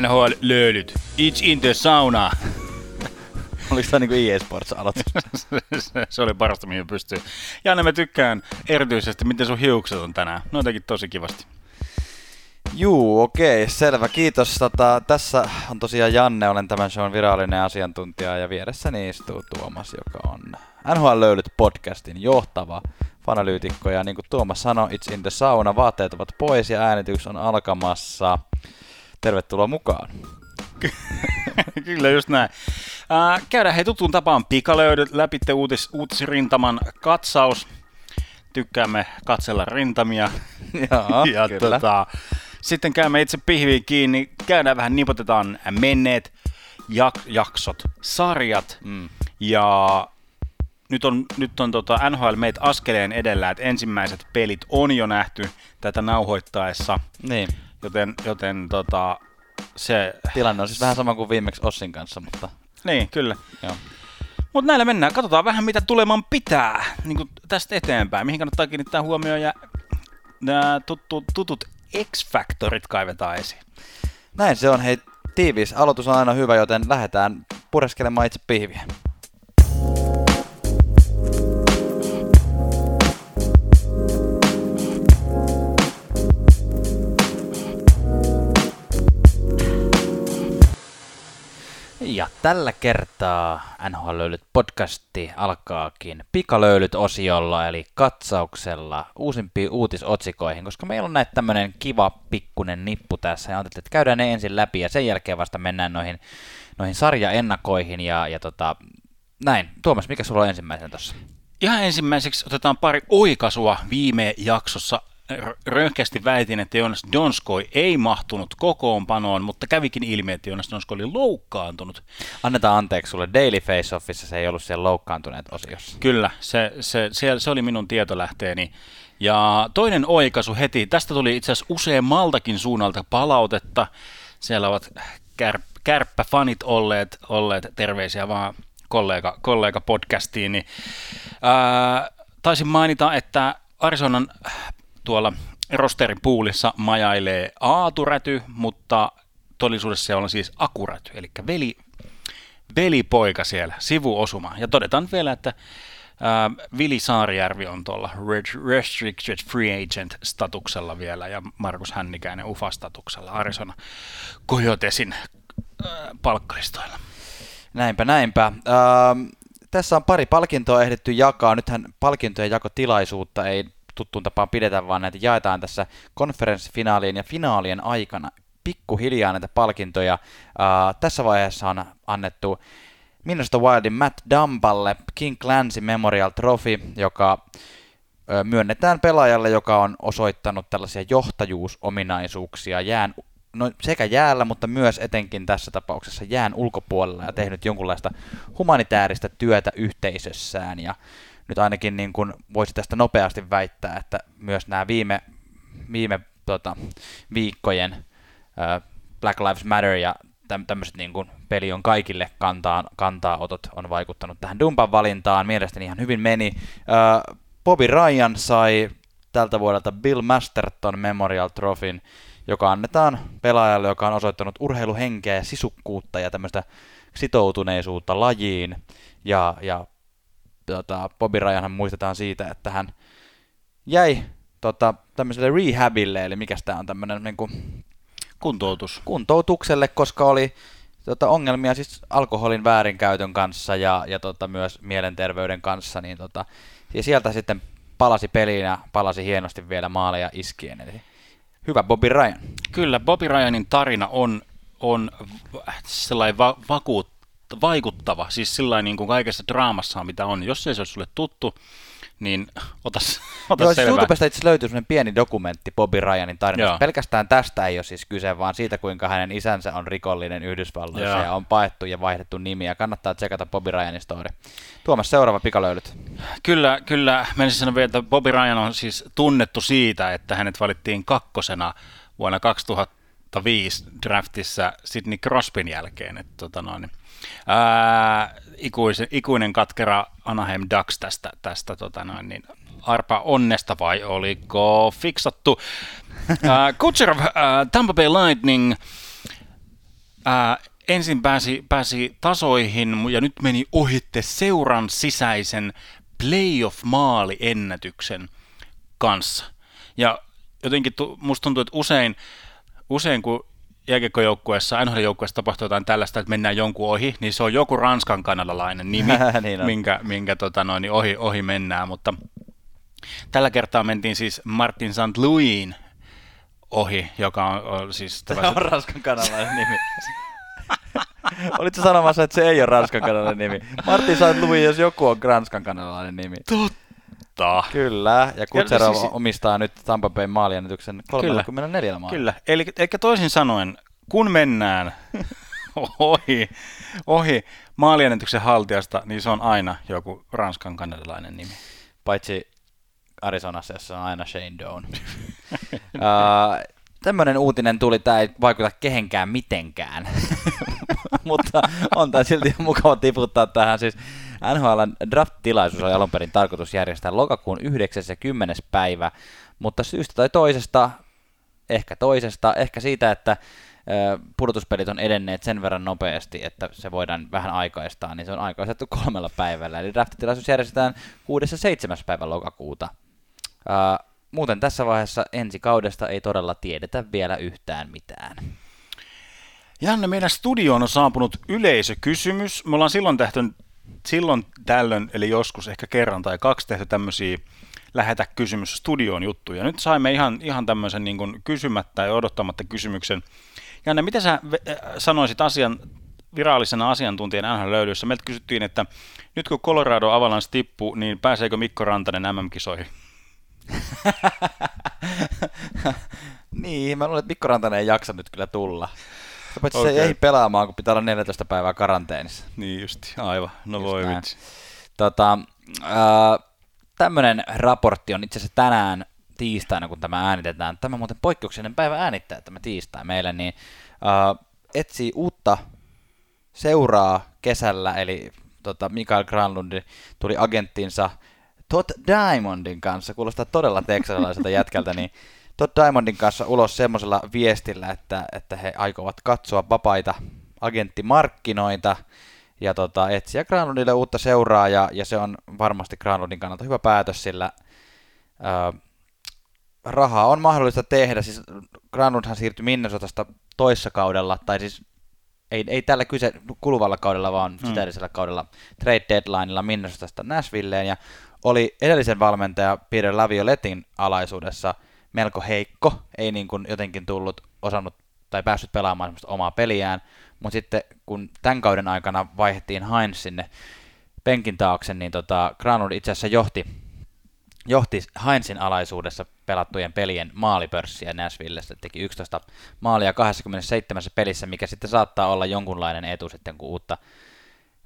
NHL-löylyt. It's in the sauna. Oliko tämä niinku EA Sports aloitus? se oli parasta, mihin pystyy. Janne, mä tykkään erityisesti, miten sun hiukset on tänään. No jotenkin tosi kivasti. Juu, okei, selvä. Kiitos. Tota, tässä on tosiaan Janne, olen tämän shown virallinen asiantuntija ja vieressäni istuu Tuomas, joka on NHL Löylyt podcastin johtava fanalyytikko. Ja niin kuin Tuomas sanoi, It's in the sauna, vaatteet ovat pois ja äänitys on alkamassa. Tervetuloa mukaan. Kyllä, just näin. Äh, käydään hei tuttuun tapaan pikalöydyt läpi uutis, uutisrintaman katsaus. Tykkäämme katsella rintamia. Joo, ja kyllä. Tota, sitten käymme itse pihviin kiinni, käydään vähän nipotetaan menneet jak- jaksot, sarjat mm. ja nyt on, nyt on tota NHL meitä askeleen edellä, että ensimmäiset pelit on jo nähty tätä nauhoittaessa. Niin. Joten, joten tota, se... Tilanne on siis vähän sama kuin viimeksi Ossin kanssa, mutta... Niin, kyllä. Joo. Mutta näillä mennään. Katsotaan vähän, mitä tuleman pitää niin tästä eteenpäin. Mihin kannattaa kiinnittää huomioon ja nämä tuttu, tutut X-Factorit kaivetaan esiin. Näin se on. Hei, tiivis aloitus on aina hyvä, joten lähdetään pureskelemaan itse pihviä. Ja tällä kertaa NHL Löylyt podcasti alkaakin pikalöylyt-osiolla, eli katsauksella uusimpiin uutisotsikoihin, koska meillä on näitä tämmöinen kiva pikkunen nippu tässä, ja ajattelin, että käydään ne ensin läpi, ja sen jälkeen vasta mennään noihin, noihin sarjaennakoihin, ja, ja tota, näin. Tuomas, mikä sulla on ensimmäisenä tuossa? Ihan ensimmäiseksi otetaan pari oikasua viime jaksossa röyhkeästi väitin, että Jonas Donskoi ei mahtunut kokoonpanoon, mutta kävikin ilmi, että Jonas Donskoi oli loukkaantunut. Annetaan anteeksi sulle. Daily Face-Offissa se ei ollut siellä loukkaantuneet osiossa. Kyllä, se, se, se, se oli minun tietolähteeni. Ja toinen oikaisu heti, tästä tuli itse asiassa useammaltakin suunnalta palautetta. Siellä ovat kär, kärppäfanit olleet, olleet terveisiä vaan kollega, kollega podcastiin. Niin, ää, taisin mainita, että Arizonan tuolla rosterin puulissa majailee aaturäty, mutta todellisuudessa se on siis akuräty, eli veli, velipoika siellä, sivuosuma. Ja todetaan vielä, että ää, Vili Saarijärvi on tuolla Restricted Free Agent statuksella vielä ja Markus Hännikäinen UFA-statuksella Arizona Coyotesin palkkalistoilla. Näinpä, näinpä. Ähm, tässä on pari palkintoa ehditty jakaa. Nythän palkintojen jakotilaisuutta ei tuttuun tapaan pidetä, vaan näitä jaetaan tässä konferenssifinaalien ja finaalien aikana pikkuhiljaa näitä palkintoja. Uh, tässä vaiheessa on annettu Minnesota Wildin Matt Dumpalle King Clancy Memorial Trophy, joka myönnetään pelaajalle, joka on osoittanut tällaisia johtajuusominaisuuksia jään no sekä jäällä, mutta myös etenkin tässä tapauksessa jään ulkopuolella ja tehnyt jonkunlaista humanitaarista työtä yhteisössään. Ja nyt ainakin niin kuin voisi tästä nopeasti väittää, että myös nämä viime, viime tota, viikkojen äh, Black Lives Matter ja tämmöiset niin kuin peli on kaikille kantaa, kantaa otot on vaikuttanut tähän Dumpan valintaan. Mielestäni ihan hyvin meni. Äh, Bobby Ryan sai tältä vuodelta Bill Masterton Memorial Trophyn, joka annetaan pelaajalle, joka on osoittanut urheiluhenkeä ja sisukkuutta ja tämmöistä sitoutuneisuutta lajiin. Ja, ja tota, Bobby Ryanhan muistetaan siitä, että hän jäi tota, tämmöiselle rehabille, eli mikä tämä on tämmöinen niin kuin, kuntoutus. kuntoutukselle, koska oli tota, ongelmia siis alkoholin väärinkäytön kanssa ja, ja tota, myös mielenterveyden kanssa, niin tota, ja sieltä sitten palasi peliin ja palasi hienosti vielä maaleja iskien. Eli hyvä Bobby Ryan. Kyllä, Bobby Ryanin tarina on, on sellainen va- vakuut, vaikuttava, siis sillä niin kuin kaikessa draamassa, mitä on. Jos ei se ole sulle tuttu, niin otas, otas Joo, siis YouTubesta itse löytyy sellainen pieni dokumentti Bobby Ryanin tarinasta. Pelkästään tästä ei ole siis kyse, vaan siitä, kuinka hänen isänsä on rikollinen Yhdysvalloissa Joo. ja on paettu ja vaihdettu nimiä. Kannattaa tsekata Bobby Ryanin story. Tuomas, seuraava pikalöylyt. Kyllä, kyllä. Menisin sanoa vielä, että Bobby Ryan on siis tunnettu siitä, että hänet valittiin kakkosena vuonna 2005 draftissa Sidney Crosbyn jälkeen. Että, tota noin, Ää, ikuisen, ikuinen katkera Anaheim Ducks tästä, tästä tota noin, niin arpa onnesta vai oliko fiksattu? Ää, Kucherov, ää, Tampa Bay Lightning, ää, ensin pääsi, pääsi tasoihin ja nyt meni ohitte seuran sisäisen playoff-maaliennätyksen kanssa. Ja jotenkin tu, musta tuntuu, että usein, usein kun jääkiekkojoukkueessa, NHL-joukkueessa tapahtuu jotain tällaista, että mennään jonkun ohi, niin se on joku Ranskan kanadalainen nimi, niin minkä, minkä tota noin, niin ohi, ohi mennään, mutta tällä kertaa mentiin siis Martin St. Louisin ohi, joka on, on siis... Tämä on Ranskan kanadalainen nimi. Olitko sanomassa, että se ei ole Ranskan kanadalainen nimi? Martin St. Louis, jos joku on Ranskan kanadalainen nimi. Totta Totta. Kyllä, ja Kutserov siis... omistaa nyt Tampa Bay maaliennätyksen 34 maalia. Kyllä, eli, eli toisin sanoen, kun mennään ohi, ohi maaliennätyksen haltijasta, niin se on aina joku ranskan kanadalainen nimi. Paitsi Arizonassa, jossa on aina Shane Doan. uh, tämmöinen uutinen tuli, tämä ei vaikuta kehenkään mitenkään, mutta on tämä silti mukava tiputtaa tähän. Siis NHLn draft-tilaisuus oli alun perin tarkoitus järjestää lokakuun 9. ja 10. päivä, mutta syystä tai toisesta, ehkä toisesta, ehkä siitä, että pudotuspelit on edenneet sen verran nopeasti, että se voidaan vähän aikaistaa, niin se on aikaistettu kolmella päivällä. Eli draftitilaisuus järjestetään 6. ja 7. päivä lokakuuta. Muuten tässä vaiheessa ensi kaudesta ei todella tiedetä vielä yhtään mitään. Janne, meidän studioon on saapunut yleisökysymys. Me ollaan silloin tehty silloin tällöin, eli joskus ehkä kerran tai kaksi tehty tämmöisiä lähetä kysymys studioon juttuja. Nyt saimme ihan, ihan tämmöisen niin kuin kysymättä ja odottamatta kysymyksen. Janne, mitä sä äh, sanoisit asian, virallisena asiantuntijana NHL löydössä? Meiltä kysyttiin, että nyt kun Colorado Avalanche tippuu, niin pääseekö Mikko Rantanen MM-kisoihin? niin, mä luulen, että Mikko Rantanen ei jaksa nyt kyllä tulla. Paitsi okay. se ei pelaamaan, kun pitää olla 14 päivää karanteenissa. Niin just, aivan. No just voi vitsi. Tota, äh, tämmöinen raportti on itse asiassa tänään tiistaina, kun tämä äänitetään. Tämä on muuten poikkeuksellinen päivä äänittää tämä tiistai meille, niin äh, etsii uutta seuraa kesällä, eli tota, Mikael Granlund tuli agenttinsa Todd Diamondin kanssa, kuulostaa todella teksalaiselta jätkältä, niin Todd Diamondin kanssa ulos semmoisella viestillä, että, että he aikovat katsoa vapaita agenttimarkkinoita ja tota, etsiä Granlundille uutta seuraa ja, ja se on varmasti Granlundin kannalta hyvä päätös, sillä ää, rahaa on mahdollista tehdä. Siis Granlundhan siirtyi Minnesotasta toissa kaudella, tai siis ei, ei tällä kyse kuluvalla kaudella, vaan mm. sitä edellisellä kaudella trade deadlineilla Minnesotasta Nashvilleen ja oli edellisen valmentaja Peter Lavioletin alaisuudessa – melko heikko, ei niin kuin jotenkin tullut osannut tai päässyt pelaamaan semmoista omaa peliään, mutta sitten kun tämän kauden aikana vaihdettiin Heinz sinne penkin taakse, niin tota, Granlund itse asiassa johti, johti Heinzin alaisuudessa pelattujen pelien maalipörssiä Nashvillessä, teki 11 maalia 27 pelissä, mikä sitten saattaa olla jonkunlainen etu sitten, kun uutta,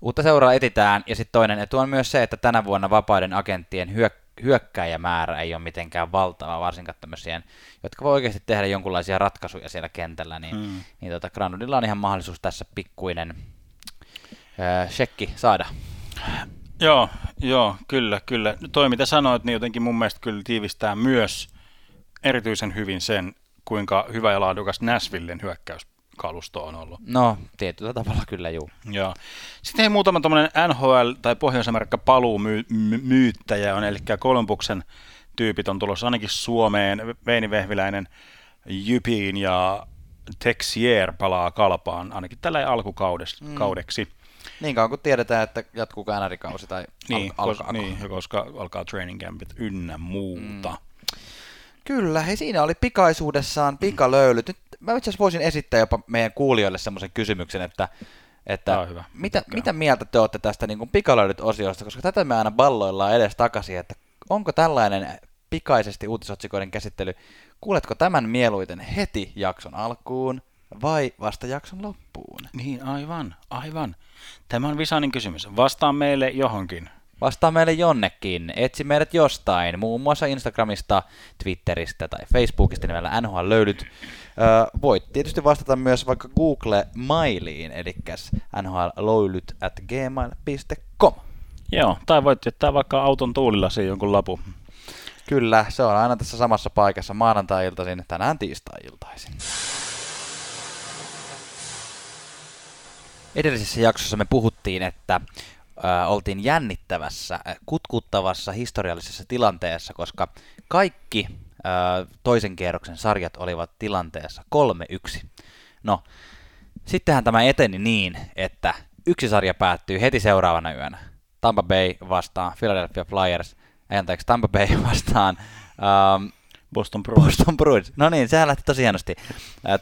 uutta seuraa etitään. Ja sitten toinen etu on myös se, että tänä vuonna vapaiden agenttien hyök- hyökkäjämäärä ei ole mitenkään valtava, varsinkaan tämmöisiä, jotka voi oikeasti tehdä jonkunlaisia ratkaisuja siellä kentällä, niin, mm. niin tota Granudilla on ihan mahdollisuus tässä pikkuinen öö, shekki saada. Joo, joo, kyllä, kyllä. Toi mitä sanoit, niin jotenkin mun mielestä kyllä tiivistää myös erityisen hyvin sen, kuinka hyvä ja laadukas Nashvillen hyökkäys kalusto on ollut. No, tietyllä tavalla kyllä juu. Joo. Sitten ei muutama tämmöinen NHL- tai Pohjois-Amerikka paluumyyttäjä on, eli Kolumbuksen tyypit on tulossa ainakin Suomeen. Veini Vehviläinen Jypiin ja Texier palaa kalpaan ainakin tällä alkukaudeksi. Mm. Niin kauan kun tiedetään, että jatkuu NR-kausi tai niin, al- alkaa. Niin, koska alkaa training campit ynnä muuta. Mm. Kyllä, hei siinä oli pikaisuudessaan pikalöylyt. Nyt mä itse asiassa voisin esittää jopa meidän kuulijoille semmoisen kysymyksen, että, että hyvä. Mitä, mitä mieltä te olette tästä niin pikalöydyt-osiosta, koska tätä me aina balloillaan edes takaisin, että onko tällainen pikaisesti uutisotsikoiden käsittely, kuuletko tämän mieluiten heti jakson alkuun vai vasta jakson loppuun? Niin, aivan, aivan. Tämä on Visanin kysymys. Vastaa meille johonkin. Vastaa meille jonnekin. Etsi meidät jostain, muun muassa Instagramista, Twitteristä tai Facebookista nimellä NHL löydyt. Öö, voit tietysti vastata myös vaikka Google-mailiin, eli nhlöylyt at gmail.com. Joo, tai voit jättää vaikka auton tuulillasi jonkun lapu. Kyllä, se on aina tässä samassa paikassa maanantai-iltaisin, tänään tiistai-iltaisin. Edellisessä jaksossa me puhuttiin, että ö, oltiin jännittävässä, kutkuttavassa historiallisessa tilanteessa, koska kaikki ö, toisen kierroksen sarjat olivat tilanteessa 3-1. No, sittenhän tämä eteni niin, että yksi sarja päättyy heti seuraavana yönä. Tampa Bay vastaan Philadelphia Flyers, ei anteeksi, Tampa Bay vastaan um, Boston Bruins. Boston Bruins. No niin, sehän lähti tosi hienosti.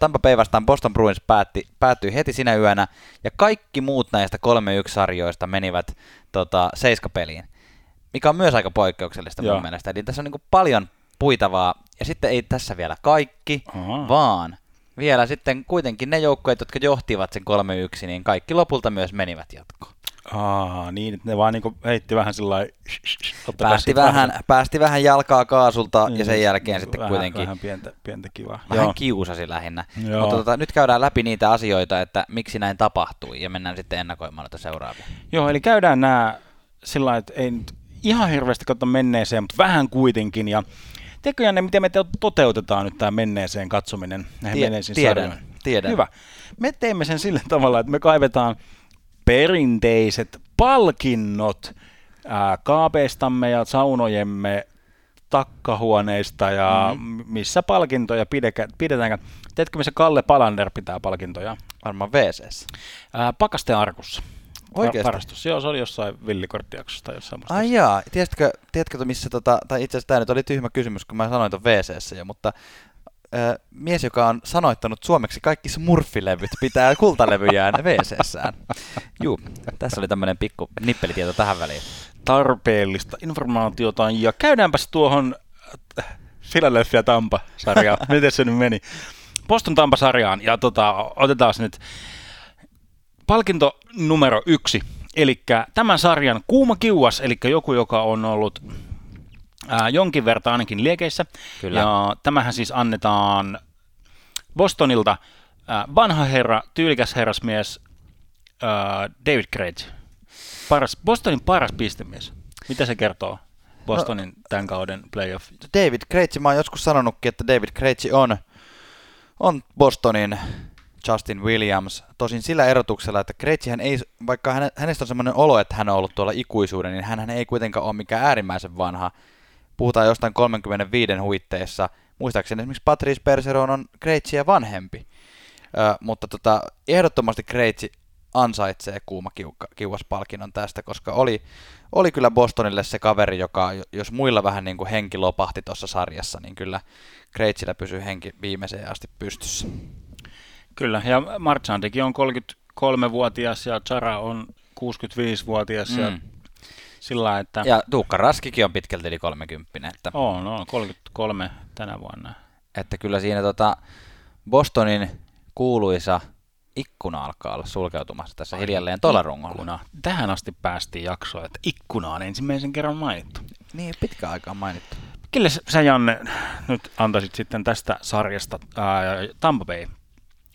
Tampa Bay vastaan Boston Bruins päätti, päättyi heti sinä yönä, ja kaikki muut näistä 3-1 sarjoista menivät tota, seiskapeliin, mikä on myös aika poikkeuksellista Joo. mun mielestä. Eli tässä on niin paljon puitavaa, ja sitten ei tässä vielä kaikki, Aha. vaan vielä sitten kuitenkin ne joukkueet, jotka johtivat sen 3-1, niin kaikki lopulta myös menivät jatkoon. Aa, niin, että ne vaan niinku heitti vähän sillä päästi vähän, päästi vähän jalkaa kaasulta niin, ja sen jälkeen sitten vähän, kuitenkin vähän pientä, pientä kivaa. Vähän Joo. kiusasi lähinnä. Joo. Mutta tota, nyt käydään läpi niitä asioita, että miksi näin tapahtui ja mennään sitten ennakoimaan näitä seuraavia. Joo, eli käydään nämä sillä että ei nyt ihan hirveästi katso menneeseen, mutta vähän kuitenkin ja Tiedätkö ne, miten me toteutetaan nyt tämä menneeseen katsominen näihin Tie- menneisiin tiedän, sarjoihin? tiedän. Hyvä. Me teemme sen sillä tavalla, että me kaivetaan perinteiset palkinnot ää, kaapeistamme ja saunojemme takkahuoneista ja mm. missä palkintoja pidekä, pidetäänkään. Teetkö missä Kalle Palander pitää palkintoja? Varmaan WCS. Ää, Pakastearkussa. Oikeasti? Varastus. Joo, se oli jossain villikorttijaksossa tai jossain Ai jaa, tiedätkö, tiedätkö missä, tota, tai itse asiassa tämä nyt oli tyhmä kysymys, kun mä sanoin tuon WCS jo, mutta mies, joka on sanoittanut suomeksi kaikki smurfilevyt, pitää kultalevyjään WCSään. Juu, tässä oli tämmöinen pikku nippelitieto tähän väliin. Tarpeellista informaatiota, ja käydäänpäs tuohon äh, Philadelphia Tampa-sarjaan. Miten se nyt meni? Boston Tampa-sarjaan, ja tota, otetaan nyt palkinto numero yksi, eli tämän sarjan kuuma kiuas, eli joku, joka on ollut ää, jonkin verran ainakin liekeissä. Kyllä. Ja tämähän siis annetaan Bostonilta ää, vanha herra, tyylikäs herrasmies ää, David Krejci. Paras, Bostonin paras pistemies. Mitä se kertoo Bostonin no, tämän kauden playoff? David Krejci, mä oon joskus sanonutkin, että David Krejci on, on Bostonin Justin Williams. Tosin sillä erotuksella, että hän ei, vaikka hänestä on sellainen olo, että hän on ollut tuolla ikuisuuden, niin hän ei kuitenkaan ole mikään äärimmäisen vanha. Puhutaan jostain 35 huitteissa. Muistaakseni esimerkiksi Patrice Bergeron on Krejciä vanhempi. Ö, mutta tota, ehdottomasti Krejci ansaitsee kuuma kiuas-palkinnon tästä, koska oli, oli kyllä Bostonille se kaveri, joka jos muilla vähän niin kuin henki lopahti tuossa sarjassa, niin kyllä Krejcillä pysyy henki viimeiseen asti pystyssä. Kyllä, ja Marchandikin on 33-vuotias ja Chara on 65-vuotias mm. ja sillä että... Ja Tuukka Raskikin on pitkälti yli 30. Että... On, on 33 tänä vuonna. Että kyllä siinä tota Bostonin kuuluisa ikkuna alkaa olla sulkeutumassa tässä Ai, hiljalleen tuolla rungolla. Tähän asti päästiin jaksoa, että ikkuna on ensimmäisen kerran mainittu. Niin, pitkä aikaa mainittu. Kelle sä Janne nyt antaisit sitten tästä sarjasta ää, Tampa Bay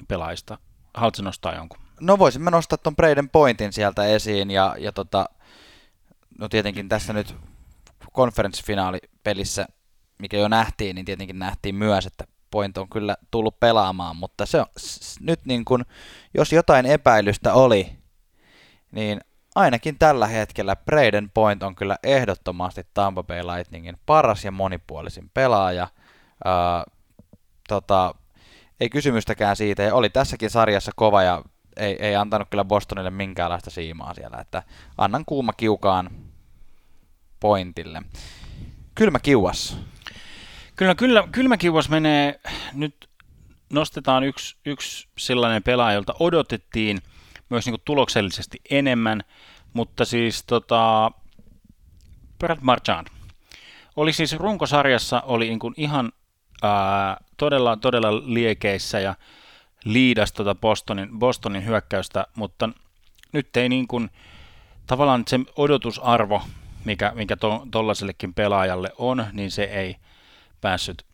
pelaajista. Haluatko nostaa jonkun? No voisimme nostaa tuon Braden Pointin sieltä esiin ja, ja tota, no tietenkin tässä nyt konferenssifinaalipelissä, mikä jo nähtiin, niin tietenkin nähtiin myös, että Point on kyllä tullut pelaamaan, mutta se on nyt niin kuin, jos jotain epäilystä oli, niin ainakin tällä hetkellä Braden Point on kyllä ehdottomasti Tampa Bay Lightningin paras ja monipuolisin pelaaja. Ää, tota, ei kysymystäkään siitä, ja oli tässäkin sarjassa kova ja ei, ei antanut kyllä Bostonille minkäänlaista siimaa siellä, että annan kuuma kiukaan pointille. Kylmä kiuas. Kyllä, kyllä, kylmä kiuas menee, nyt nostetaan yksi, yksi sellainen pelaaja, jolta odotettiin myös niin kuin tuloksellisesti enemmän, mutta siis tota, Brad Marchand. Oli siis runkosarjassa oli niin kuin ihan ää, todella, todella liekeissä ja liidas tuota Bostonin, Bostonin hyökkäystä, mutta nyt ei niin kuin, tavallaan se odotusarvo, mikä, mikä tuollaisellekin to, pelaajalle on, niin se ei päässyt,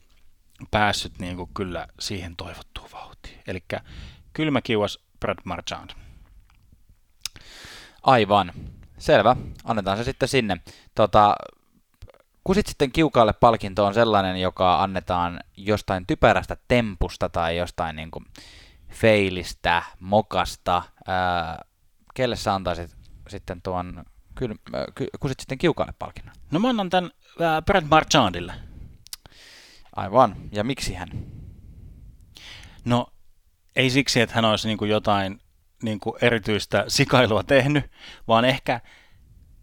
päässyt niin kuin kyllä siihen toivottuun vauhtiin. Eli kylmä kiuas Brad Marchand. Aivan. Selvä. Annetaan se sitten sinne. Tota, Kusit sitten kiukaalle palkinto on sellainen, joka annetaan jostain typerästä tempusta tai jostain niin kuin feilistä, mokasta, ää, kelle sä antaisit sitten tuon, kyllä, ky, kusit sitten kiukaalle palkinnon? No mä annan tämän äh, Brad Marchandille. Aivan, ja miksi hän? No ei siksi, että hän olisi niin kuin jotain niin kuin erityistä sikailua tehnyt, vaan ehkä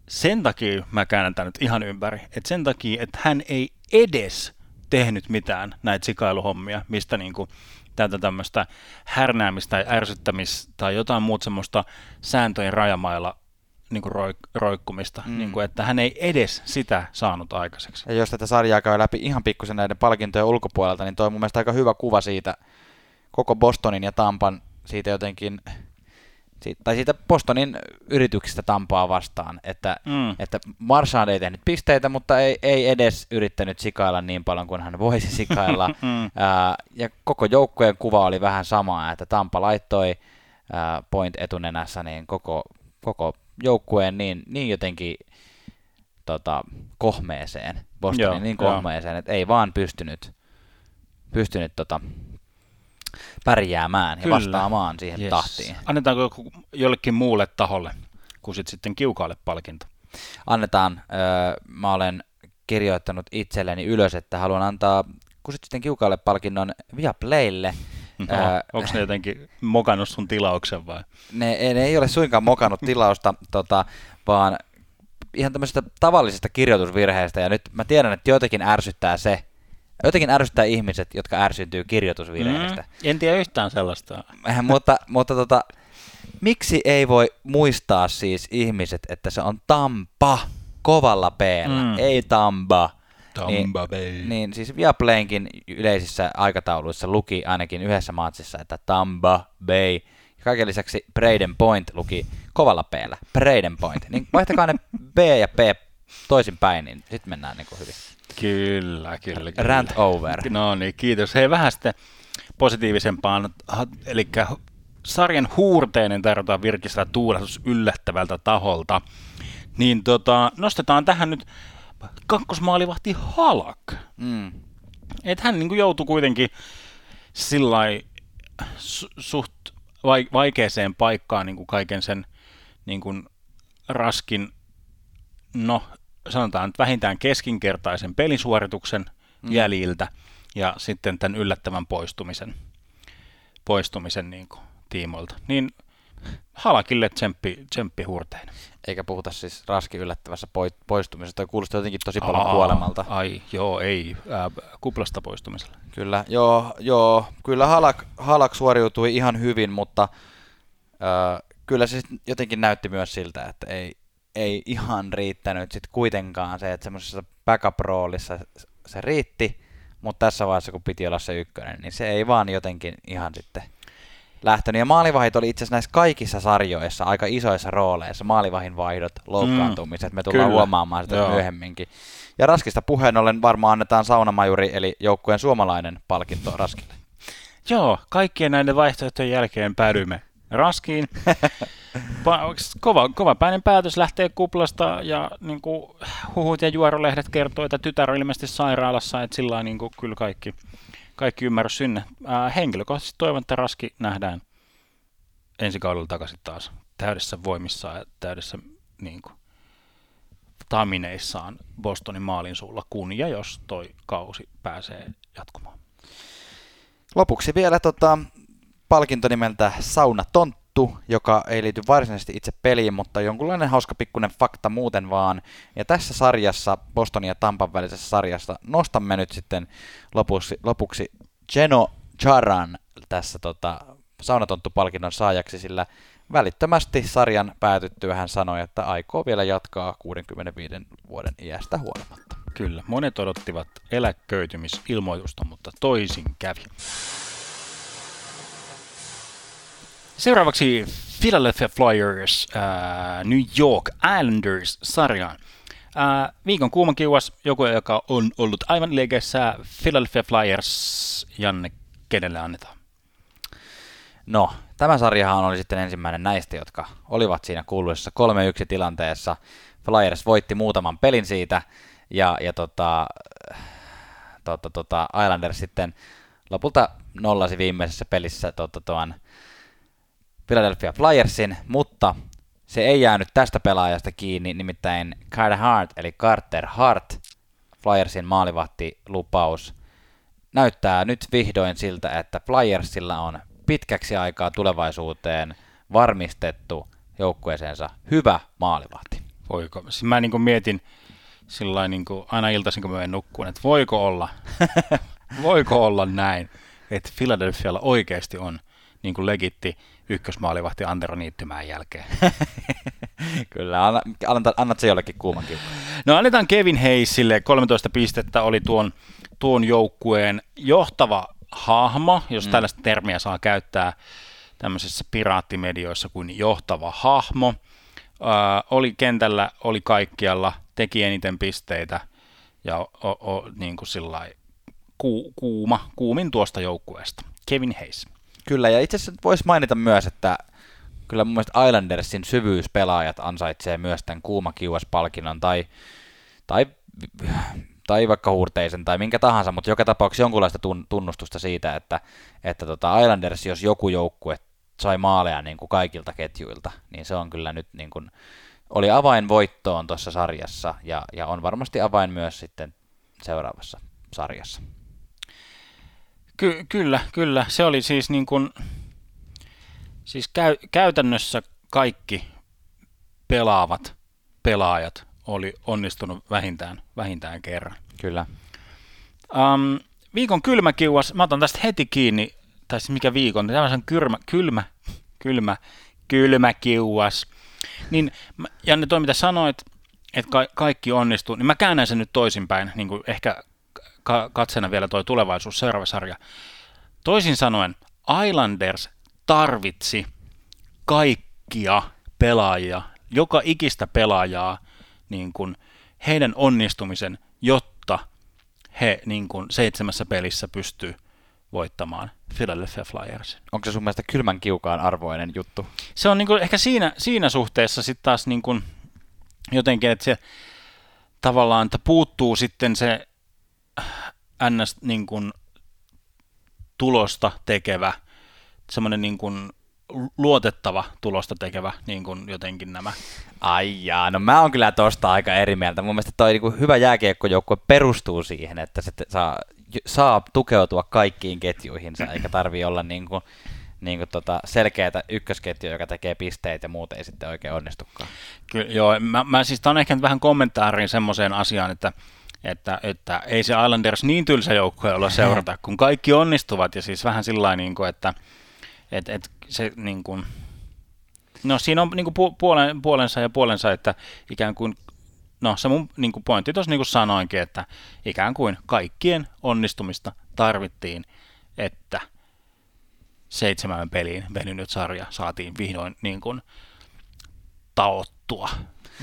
sen takia mä käännän tämän nyt ihan ympäri, että sen takia, että hän ei edes tehnyt mitään näitä sikailuhommia, mistä niin kuin tätä tämmöistä härnäämistä tai ärsyttämistä tai jotain muuta semmoista sääntöjen rajamailla niin kuin roik- roikkumista, mm. niin kuin, että hän ei edes sitä saanut aikaiseksi. Ja jos tätä sarjaa käy läpi ihan pikkusen näiden palkintojen ulkopuolelta, niin toi on mun mielestä aika hyvä kuva siitä koko Bostonin ja Tampan siitä jotenkin siitä, tai siitä Bostonin yrityksistä Tampaa vastaan, että, mm. että Marchand ei tehnyt pisteitä, mutta ei, ei edes yrittänyt sikailla niin paljon kuin hän voisi sikailla. mm. ää, ja koko joukkueen kuva oli vähän sama, että Tampa laittoi ää, point etunenässä niin koko, koko joukkueen niin, niin jotenkin tota, kohmeeseen, Bostonin Joo, niin kohmeeseen, että ei vaan pystynyt, pystynyt tota, pärjäämään ja Kyllä. vastaamaan siihen yes. tahtiin. Annetaanko joku, jollekin muulle taholle kuin sit sitten kiukaalle palkinto? Annetaan. mä olen kirjoittanut itselleni ylös, että haluan antaa kun sitten kiukaalle palkinnon Viaplaylle. No, Onko ne jotenkin mokannut sun tilauksen vai? Ne, ne ei ole suinkaan mokannut tilausta, tota, vaan ihan tämmöisestä tavallisesta kirjoitusvirheestä. Ja nyt mä tiedän, että jotenkin ärsyttää se, Jotenkin ärsyttää ihmiset, jotka ärsyntyy kirjoitusvirheistä. Mm, en tiedä yhtään sellaista. mutta mutta tota, miksi ei voi muistaa siis ihmiset, että se on Tampa kovalla p mm. ei Tamba. Tamba niin, Bay. Niin, siis Viaplayinkin yleisissä aikatauluissa luki ainakin yhdessä maatsissa, että Tamba Bay. Kaiken lisäksi Braden Point luki kovalla p Braden Point. Niin vaihtakaa ne B ja P toisinpäin, niin sitten mennään niin kuin hyvin. Kyllä, kyllä, kyllä. Rant over. No niin, kiitos. Hei, vähän sitten positiivisempaan, eli sarjan huurteinen tarjotaan virkistää tuulahdus yllättävältä taholta. Niin tota, nostetaan tähän nyt kakkosmaalivahti Halak. Mm. Et hän niin joutui kuitenkin sillä su- suht vaikeaseen paikkaan niin kuin kaiken sen niin kuin raskin, no sanotaan nyt vähintään keskinkertaisen pelisuorituksen mm. jäljiltä ja sitten tämän yllättävän poistumisen, poistumisen niin kuin, tiimoilta. Niin Halakille tsemppi, tsemppi hurteen. Eikä puhuta siis raski yllättävässä poistumisesta. Toi kuulostaa jotenkin tosi paljon Aa, kuolemalta. Ai, joo, ei. Ää, kuplasta poistumisella. Kyllä, joo, joo. Kyllä Halak, Halak suoriutui ihan hyvin, mutta ää, kyllä se jotenkin näytti myös siltä, että ei, ei ihan riittänyt sit kuitenkaan se, että semmoisessa backup-roolissa se riitti, mutta tässä vaiheessa kun piti olla se ykkönen, niin se ei vaan jotenkin ihan sitten lähtenyt. Ja maalivahit oli itse asiassa näissä kaikissa sarjoissa aika isoissa rooleissa, maalivahin vaihdot, loukkaantumiset, mm, me tullaan kyllä. huomaamaan sitä Joo. myöhemminkin. Ja Raskista puheen ollen varmaan annetaan saunamajuri, eli joukkueen suomalainen palkinto Raskille. Joo, kaikkien näiden vaihtoehtojen jälkeen päädyimme Raskiin. kova, kova päinen päätös lähtee kuplasta ja niin kuin, huhut ja juorolehdet kertoo, että tytär on ilmeisesti sairaalassa, että sillä on niin kuin, kyllä kaikki, kaikki ymmärrys sinne. Ää, henkilökohtaisesti toivon, että Raski nähdään ensi kaudella takaisin taas täydessä voimissa ja täydessä niin kuin, tamineissaan Bostonin maalin suulla, kun ja jos toi kausi pääsee jatkumaan. Lopuksi vielä tota, palkinto nimeltä Sauna Tonttu, joka ei liity varsinaisesti itse peliin, mutta jonkunlainen hauska pikkuinen fakta muuten vaan. Ja tässä sarjassa, Bostonin ja Tampan välisessä sarjassa, nostamme nyt sitten lopuksi, lopuksi Geno Charan tässä tota, saunatonttu-palkinnon saajaksi, sillä välittömästi sarjan päätyttyä hän sanoi, että aikoo vielä jatkaa 65 vuoden iästä huolimatta. Kyllä, monet odottivat eläköitymisilmoitusta, mutta toisin kävi. Seuraavaksi Philadelphia Flyers, äh, New York Islanders sarjaan. Äh, viikon kuuma kiuas, joku, joka on ollut aivan liikessä Philadelphia Flyers. Janne, kenelle annetaan? No, tämä sarjahan oli sitten ensimmäinen näistä, jotka olivat siinä kuuluisessa 3-1 tilanteessa. Flyers voitti muutaman pelin siitä, ja, ja tota, tota, tota, Islanders sitten lopulta nollasi viimeisessä pelissä tota, tuon Philadelphia Flyersin, mutta se ei jäänyt tästä pelaajasta kiinni, nimittäin Carter Hart, eli Carter Hart, Flyersin maalivahtilupaus, näyttää nyt vihdoin siltä, että Flyersilla on pitkäksi aikaa tulevaisuuteen varmistettu joukkueeseensa hyvä maalivahti. Voiko? Siis mä niin mietin sillä niin aina iltaisin, kun mä menen nukkuun, että voiko olla, voiko olla näin, että Philadelphialla oikeasti on niin legitti ykkösmaalivahti Antero Niittymäen jälkeen. Kyllä, anna, annat, annat se jollekin kuuman No annetaan Kevin Hayesille, 13 pistettä oli tuon, tuon joukkueen johtava hahmo, jos mm. tällaista termiä saa käyttää tämmöisissä piraattimedioissa kuin johtava hahmo. Ö, oli kentällä, oli kaikkialla, teki eniten pisteitä ja o, o, niin kuin sillai, ku, kuuma, kuumin tuosta joukkueesta. Kevin Hayes. Kyllä, ja itse asiassa voisi mainita myös, että kyllä mun mielestä Islandersin syvyyspelaajat ansaitsee myös tämän kuuma palkinnon tai, tai, tai vaikka huurteisen tai minkä tahansa, mutta joka tapauksessa jonkunlaista tunnustusta siitä, että, että tota Islanders, jos joku joukkue sai maaleja niin kuin kaikilta ketjuilta, niin se on kyllä nyt niin kuin, oli avain voittoon tuossa sarjassa ja, ja on varmasti avain myös sitten seuraavassa sarjassa. Ky- kyllä, kyllä. Se oli siis niin kuin, siis käy- käytännössä kaikki pelaavat pelaajat oli onnistunut vähintään, vähintään kerran. Kyllä. Um, viikon kylmäkiuas, mä otan tästä heti kiinni, tai siis mikä viikon, tämä on kylmä, kylmä, kylmä, kylmäkiuas. Niin, Janne, toi mitä sanoit, että ka- kaikki onnistuu, niin mä käännän sen nyt toisinpäin, niin kuin ehkä katsena vielä toi tulevaisuus, seuraava sarja. Toisin sanoen, Islanders tarvitsi kaikkia pelaajia, joka ikistä pelaajaa niin kuin heidän onnistumisen, jotta he niin kuin seitsemässä pelissä pystyy voittamaan Philadelphia Flyers. Onko se sun mielestä kylmän kiukaan arvoinen juttu? Se on niin kuin ehkä siinä, siinä suhteessa sitten taas niin kuin jotenkin, että se tavallaan, että puuttuu sitten se ns. Niin kuin tulosta tekevä, semmoinen niin kuin luotettava tulosta tekevä niin kuin jotenkin nämä. Ai jaa, no mä oon kyllä tosta aika eri mieltä. Mun mielestä toi niin hyvä jääkiekkojoukkue perustuu siihen, että se saa, saa tukeutua kaikkiin ketjuihinsa, eikä tarvi olla niin kuin, niin kuin tota selkeätä ykkösketjua, joka tekee pisteitä ja muut ei sitten oikein onnistukaan. Kyllä, joo, mä, mä siis on ehkä vähän kommentaariin semmoiseen asiaan, että että, että ei se Islanders niin tylsä joukkue olla seurata, kun kaikki onnistuvat. Ja siis vähän sillä niin kuin, että et, et se niin kuin, no siinä on niin kuin puolen, puolensa ja puolensa, että ikään kuin, no se mun niin kuin pointti tuossa niin kuin sanoinkin, että ikään kuin kaikkien onnistumista tarvittiin, että seitsemän peliin venynyt sarja saatiin vihdoin niin kuin taottua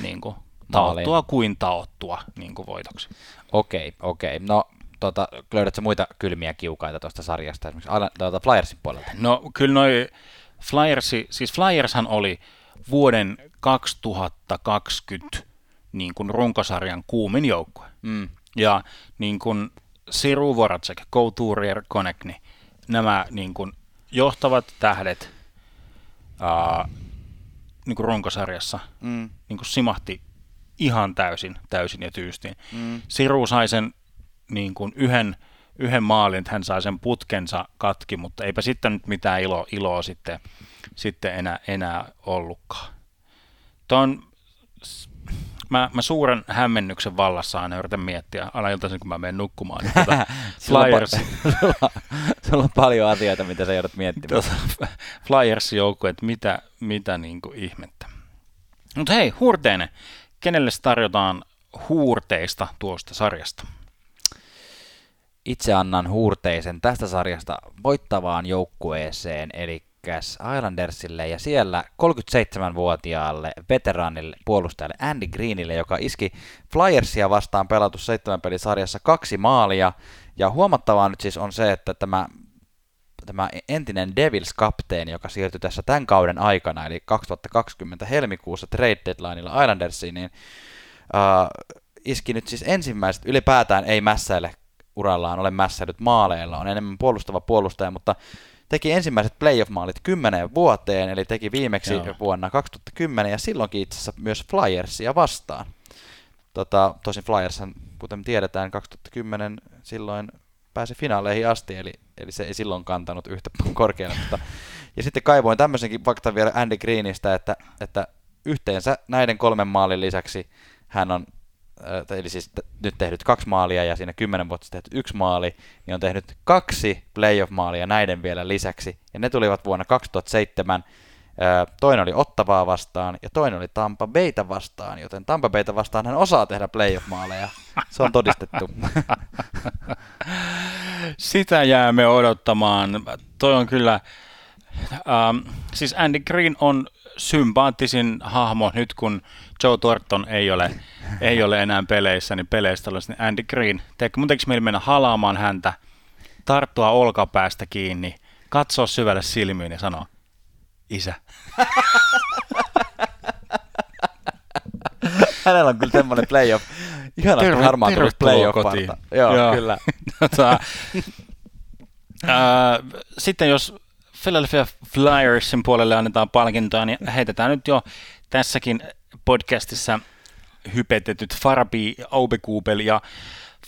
niin kuin taottua kuin taottua niin kuin voitoksi. Okei, okei. No tota, löydätkö muita kylmiä kiukaita tuosta sarjasta, esimerkiksi tuota Flyersin puolelta? No kyllä noi Flyersi, siis Flyershan oli vuoden 2020 niin kuin runkosarjan kuumin joukkue. Mm. Ja niin kuin Siru Voracek, Couturier, Konekni, nämä niin kuin johtavat tähdet ää, niin kuin runkosarjassa mm. niin kuin simahti ihan täysin, täysin ja tyystiin. Mm. Siru sai sen niin kuin yhden, yhden maalin, että hän sai sen putkensa katki, mutta eipä sitten nyt mitään ilo, iloa sitten, sitten enää, enää ollutkaan. Ton, mä, mä suuren hämmennyksen vallassa aina yritän miettiä, aina iltaisin kun mä menen nukkumaan. Niin tuota, Flyers. sulla, sulla, on paljon asioita, mitä sä joudut miettimään. Tuota, Flyers joukko, että mitä, mitä niin kuin ihmettä. Mutta hei, Hurteinen, kenelle tarjotaan huurteista tuosta sarjasta? Itse annan huurteisen tästä sarjasta voittavaan joukkueeseen, eli Islandersille ja siellä 37-vuotiaalle veteraanille puolustajalle Andy Greenille, joka iski Flyersia vastaan pelatussa seitsemän pelisarjassa kaksi maalia. Ja huomattavaa nyt siis on se, että tämä, tämä entinen Devils-kapteeni, joka siirtyi tässä tämän kauden aikana, eli 2020 helmikuussa trade deadlineilla Islandersiin, niin uh, iski nyt siis ensimmäiset, ylipäätään ei mässäile urallaan ole mässäilyt maaleilla, on enemmän puolustava puolustaja, mutta teki ensimmäiset playoff-maalit kymmeneen vuoteen, eli teki viimeksi Joo. vuonna 2010, ja silloinkin itse asiassa myös Flyersia vastaan. Tota, tosin Flyers, kuten tiedetään, 2010 silloin pääsi finaaleihin asti, eli, eli se ei silloin kantanut yhtä korkealle. Mutta, ja sitten kaivoin tämmöisenkin faktan vielä Andy Greenistä, että, että yhteensä näiden kolmen maalin lisäksi hän on, äh, eli siis nyt tehnyt kaksi maalia ja siinä kymmenen vuotta sitten tehnyt yksi maali, niin on tehnyt kaksi playoff-maalia näiden vielä lisäksi. Ja ne tulivat vuonna 2007. Toinen oli Ottavaa vastaan ja toinen oli Tampa Bayta vastaan, joten Tampa Bayta vastaan hän osaa tehdä playoff-maaleja. Se on todistettu. Sitä jäämme odottamaan. Toi on kyllä, ähm, siis Andy Green on sympaattisin hahmo nyt, kun Joe Thornton ei ole, ei ole enää peleissä, niin peleistä olisi niin Andy Green. Teekö, mun tekisi mieli mennä halaamaan häntä, tarttua olkapäästä kiinni, katsoa syvälle silmiin ja sanoa, isä. Hänellä on kyllä semmoinen playoff. Ihanasti Terve- harmaan tullut playoff kotiin. Joo, Joo. kyllä. tota, ää, sitten jos Philadelphia Flyersin puolelle annetaan palkintoa, niin heitetään nyt jo tässäkin podcastissa hypetetyt Farbi, Aubekubel ja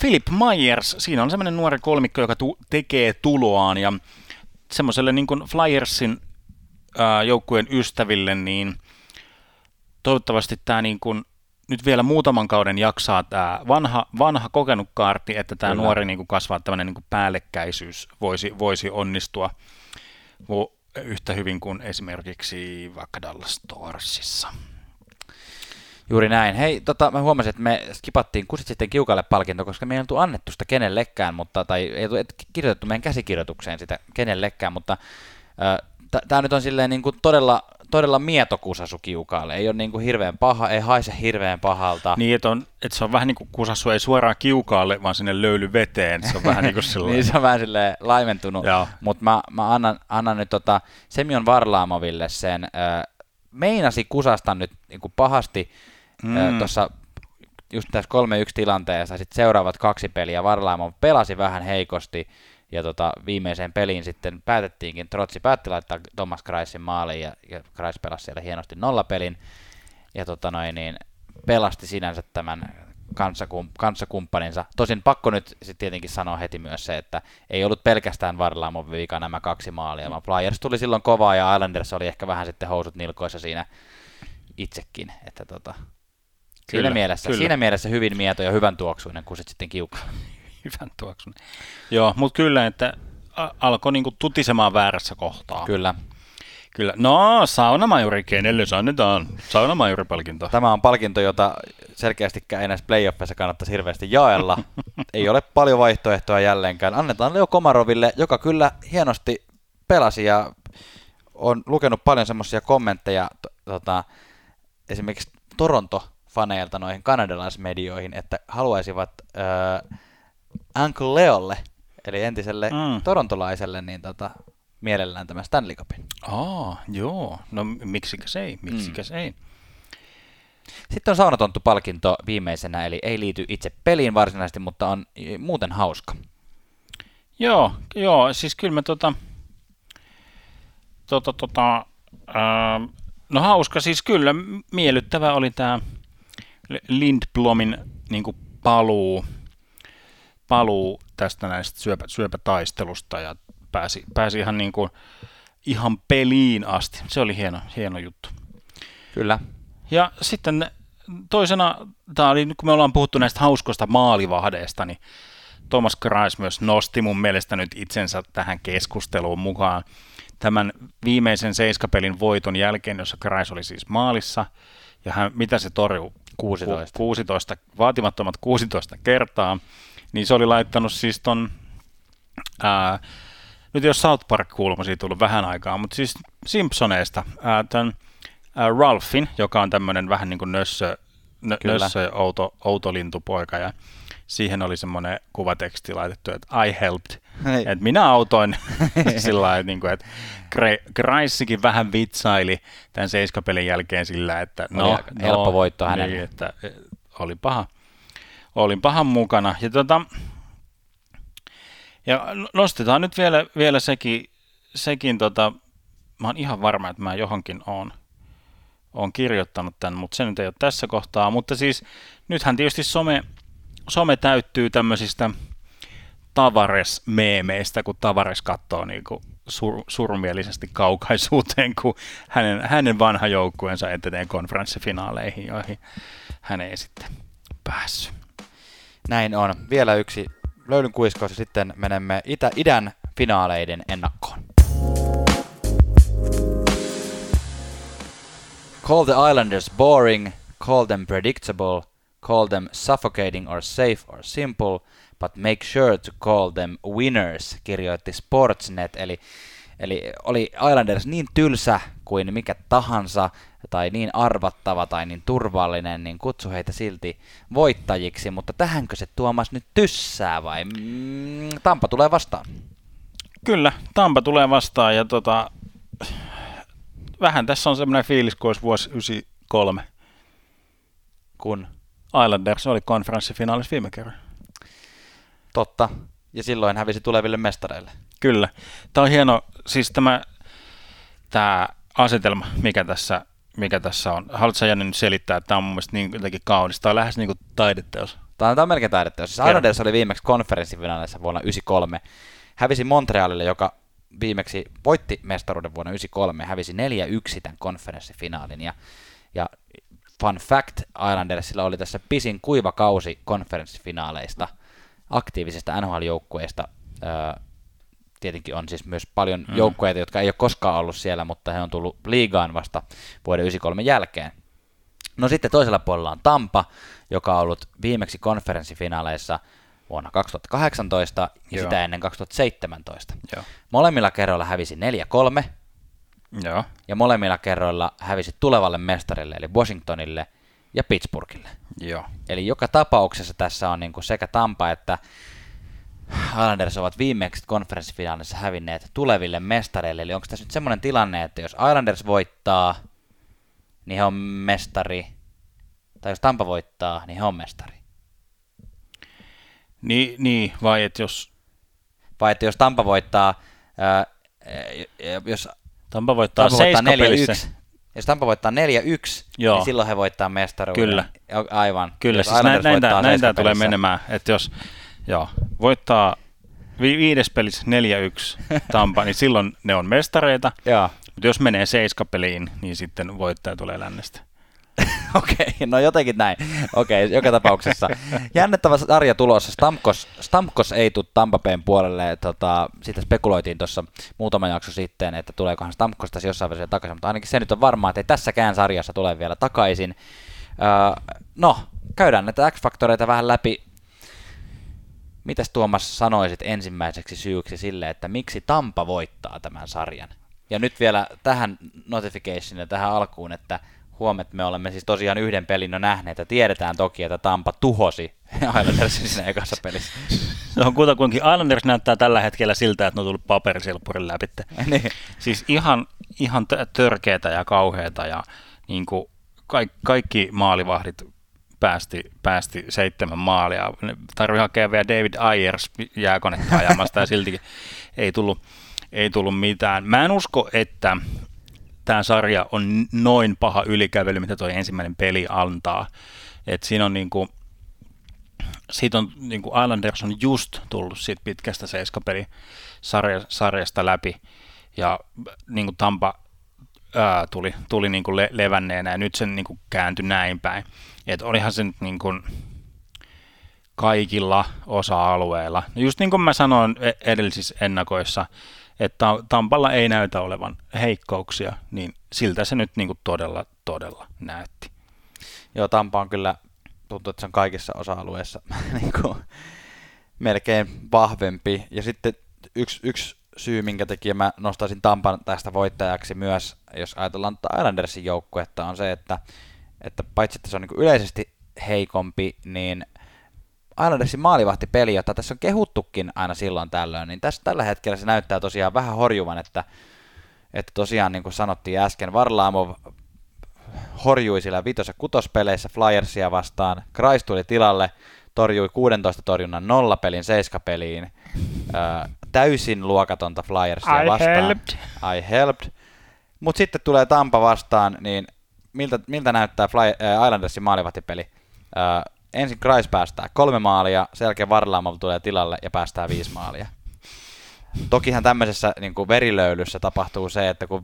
Philip Myers. Siinä on semmoinen nuori kolmikko, joka tu- tekee tuloaan ja semmoiselle niin kuin Flyersin joukkueen ystäville, niin toivottavasti tämä niin kuin nyt vielä muutaman kauden jaksaa tämä vanha, vanha kokenut kaarti, että tämä Kyllä. nuori niin kuin kasvaa tämmöinen niin kuin päällekkäisyys voisi, voisi onnistua Vo- yhtä hyvin kuin esimerkiksi vaikka Dallas Starsissa. Juuri näin. Hei, tota, mä huomasin, että me skipattiin kusit sitten kiukalle palkinto, koska me ei oltu annettu sitä kenellekään, mutta, tai ei oltu et- kirjoitettu meidän käsikirjoitukseen sitä kenellekään, mutta tämä nyt on silleen niin kuin todella, todella mieto kusasu kiukaalle. Ei ole niin kuin hirveän paha, ei haise hirveän pahalta. Niin, että, on, että se on vähän niin kuin kusassu ei suoraan kiukaalle, vaan sinne löylyveteen. Se on vähän niin kuin sellainen. niin se on vähän silleen laimentunut. Mutta mä, mä annan, annan nyt tota Semyon Varlaamoville sen, äh, meinasi kusasta nyt niin kuin pahasti mm. Mm. tuossa just tässä 3-1 tilanteessa, sitten seuraavat kaksi peliä Varlaamov pelasi vähän heikosti, ja tota, viimeiseen peliin sitten päätettiinkin, Trotsi päätti laittaa Thomas Kreisin maaliin, ja, ja Kreis pelasi siellä hienosti nollapelin, ja tota noin, niin pelasti sinänsä tämän kanssakum, kanssakumppaninsa. Tosin pakko nyt sitten tietenkin sanoa heti myös se, että ei ollut pelkästään Varlaamon vika nämä kaksi maalia, vaan Flyers tuli silloin kovaa ja Islanders oli ehkä vähän sitten housut nilkoissa siinä itsekin, että tota, siinä, Kyllä, mielessä, kyllä. siinä mielessä hyvin mieto ja hyvän tuoksuinen, kun sit sitten kiukaa. Hyvän tuoksun. Joo, mutta kyllä, että alkoi niinku tutisemaan väärässä kohtaa. Kyllä. Kyllä. No, saunamajuri, kenelle se annetaan? Saunamajuripalkinto. Tämä on palkinto, jota selkeästikään ei näissä playoffeissa kannattaisi hirveästi jaella. ei ole paljon vaihtoehtoja jälleenkään. Annetaan Leo Komaroville, joka kyllä hienosti pelasi ja on lukenut paljon semmoisia kommentteja to, tota, esimerkiksi Toronto-faneilta noihin kanadalaismedioihin, että haluaisivat äh, Uncle Leolle, eli entiselle Mm. mm. torontolaiselle, niin tota, mielellään tämän Stanley Cupin. Aa, joo. No miksikäs ei, miksikäs mm. ei. Sitten on saunatonttu-palkinto viimeisenä, eli ei liity itse peliin varsinaisesti, mutta on muuten hauska. Joo, joo, siis kyllä me tota, tota, tota ää, no hauska, siis kyllä miellyttävä oli tämä Lindblomin niin kuin paluu, paluu tästä näistä syöpä, syöpätaistelusta ja pääsi, pääsi ihan, niin kuin, ihan peliin asti. Se oli hieno, hieno juttu. Kyllä. Ja sitten toisena, tämä oli, nyt kun me ollaan puhuttu näistä hauskoista maalivahdeista, niin Thomas Kreis myös nosti mun mielestä nyt itsensä tähän keskusteluun mukaan tämän viimeisen seiskapelin voiton jälkeen, jossa Kreis oli siis maalissa, ja hän, mitä se torjui? 16. Ku- 16, vaatimattomat 16 kertaa, niin se oli laittanut siis ton, ää, nyt ole South Park-kuulma siitä tullut vähän aikaa, mutta siis Simpsoneista, ää, tämän ää, Ralphin, joka on tämmöinen vähän niin kuin nössö, nö, Kyllä. nössö outo, outo lintupoika, ja siihen oli semmoinen kuvateksti laitettu, että I helped, että minä autoin sillä lailla, niin kuin, että Kreisikin vähän vitsaili tämän seiskapelin jälkeen sillä, että Oli no, aika helppo voitto hänelle. Niin, että eh, oli paha, olin pahan mukana. Ja, tota, ja nostetaan nyt vielä, vielä sekin, sekin tota, mä oon ihan varma, että mä johonkin oon, oon kirjoittanut tämän, mutta se nyt ei ole tässä kohtaa. Mutta siis nythän tietysti some, some täyttyy tämmöisistä Tavares-meemeistä, kun Tavares katsoo niin kuin sur, surmielisesti kaukaisuuteen, kun hänen, hänen vanha joukkueensa etenee konferenssifinaaleihin, joihin hän ei sitten päässyt. Näin on. Vielä yksi löydyn kuiskaus ja sitten menemme itä, idän finaaleiden ennakkoon. Call the Islanders boring, call them predictable, call them suffocating or safe or simple, but make sure to call them winners, kirjoitti Sportsnet, eli, eli oli Islanders niin tylsä kuin mikä tahansa, tai niin arvattava tai niin turvallinen, niin kutsu heitä silti voittajiksi, mutta tähänkö se Tuomas nyt tyssää vai mm, Tampa tulee vastaan? Kyllä, Tampa tulee vastaan ja tota, vähän tässä on semmoinen fiilis kuin olisi vuosi 93. Kun? Islanders oli konferenssifinaalissa viime kerran. Totta. Ja silloin hävisi tuleville mestareille. Kyllä. Tämä on hieno, siis tämä, tämä asetelma, mikä tässä, mikä tässä on. Haluatko Janne nyt selittää, että tämä on mun mielestä niin jotenkin kaunis. Tämä on lähes niin kuin taideteos. Tämä on, tämä on melkein taideteos. Siis Islanders oli viimeksi konferenssifinaalissa vuonna 1993. Hävisi Montrealille, joka viimeksi voitti mestaruuden vuonna 1993, hävisi 4-1 tämän konferenssifinaalin. Ja, ja fun fact, Islandersilla oli tässä pisin kuiva kausi konferenssifinaaleista – aktiivisista NHL-joukkueista. Tietenkin on siis myös paljon mm. joukkueita, jotka ei ole koskaan ollut siellä, mutta he on tullut liigaan vasta vuoden 1993 jälkeen. No sitten toisella puolella on Tampa, joka on ollut viimeksi konferenssifinaaleissa vuonna 2018 ja Joo. sitä ennen 2017. Joo. Molemmilla kerroilla hävisi 4-3. Joo. Ja molemmilla kerroilla hävisi tulevalle mestarille, eli Washingtonille – ja Pittsburghille. Joo. Eli joka tapauksessa tässä on niin kuin sekä Tampa että Islanders ovat viimeksi konferenssifinaalissa hävinneet tuleville mestareille. Eli onko tässä nyt semmoinen tilanne, että jos Islanders voittaa, niin he on mestari, tai jos Tampa voittaa, niin he on mestari? Niin, niin vai että jos... Vai että jos Tampa voittaa, ää, jos Tampa voittaa, Tampa voittaa 4 pelissä. Jos Tampa voittaa 4-1, Joo. niin silloin he voittaa mestaruuden. Kyllä. Aivan. Kyllä, jos siis näin, näin, tämä, näin tämä tulee menemään, että jos joo, voittaa vi- viides pelissä 4-1 Tampa, niin silloin ne on mestareita. Joo. Mutta jos menee seiskapeliin, niin sitten voittaja tulee lännestä. Okei, okay, no jotenkin näin. Okei, okay, joka tapauksessa. Jännettävä sarja tulossa. Stamkos, Stamkos ei tule Tampapeen puolelle. Tota, sitä spekuloitiin tuossa muutama jakso sitten, että tuleekohan Stamkosta jossain vaiheessa takaisin, mutta ainakin se nyt on varmaa, että ei tässäkään sarjassa tule vielä takaisin. Öö, no, käydään näitä X-faktoreita vähän läpi. Mitäs Tuomas sanoisit ensimmäiseksi syyksi sille, että miksi Tampa voittaa tämän sarjan? Ja nyt vielä tähän notificationille tähän alkuun, että huomet me olemme siis tosiaan yhden pelin jo nähneet ja tiedetään toki, että Tampa tuhosi Islandersin siinä ekassa pelissä. Se on kutakuinkin, Islanders näyttää tällä hetkellä siltä, että ne on tullut paperisilppurin läpi. niin. Siis ihan, ihan törkeätä ja kauheata ja niin kuin kaikki, kaikki maalivahdit päästi, päästi seitsemän maalia. Tarvii hakea vielä David Ayers jääkonetta ajamasta ja siltikin ei tullut, ei tullut mitään. Mä en usko, että tämä sarja on noin paha ylikävely, mitä tuo ensimmäinen peli antaa. Et siinä on niinku, siitä on niinku Islanders on just tullut siitä pitkästä seiskapeli-sarjasta läpi, ja niinku Tampa ää, tuli, tuli niinku le, levänneenä, ja nyt se niinku kääntyi näin päin. Et olihan se nyt niinku kaikilla osa-alueilla. No just niin kuin mä sanoin e-, edellisissä ennakoissa, että Tampalla ei näytä olevan heikkouksia, niin siltä se nyt niin kuin todella, todella näytti. Joo, Tampa on kyllä, tuntuu, että se on kaikissa osa-alueissa niin kuin, melkein vahvempi. Ja sitten yksi, yksi syy, minkä takia mä nostaisin Tampan tästä voittajaksi myös, jos ajatellaan Islandersin joukkuetta, on se, että, että paitsi että se on niin yleisesti heikompi, niin Islandersin maalivahtipeli, jota tässä on kehuttukin aina silloin tällöin, niin tässä tällä hetkellä se näyttää tosiaan vähän horjuvan, että, että tosiaan niin kuin sanottiin äsken, Varlaamov horjui sillä vitos- ja kutospeleissä Flyersia vastaan, Kreis tuli tilalle, torjui 16 torjunnan nollapelin seiskapeliin, täysin luokatonta Flyersia I vastaan. helped. I helped. Mutta sitten tulee Tampa vastaan, niin miltä, miltä näyttää Fly, äh, Islandersin maalivahtipeli? Äh, ensin Kreis päästää kolme maalia, sen jälkeen Varlamov tulee tilalle ja päästää viisi maalia. Tokihan tämmöisessä niin kuin verilöylyssä tapahtuu se, että kun 5-0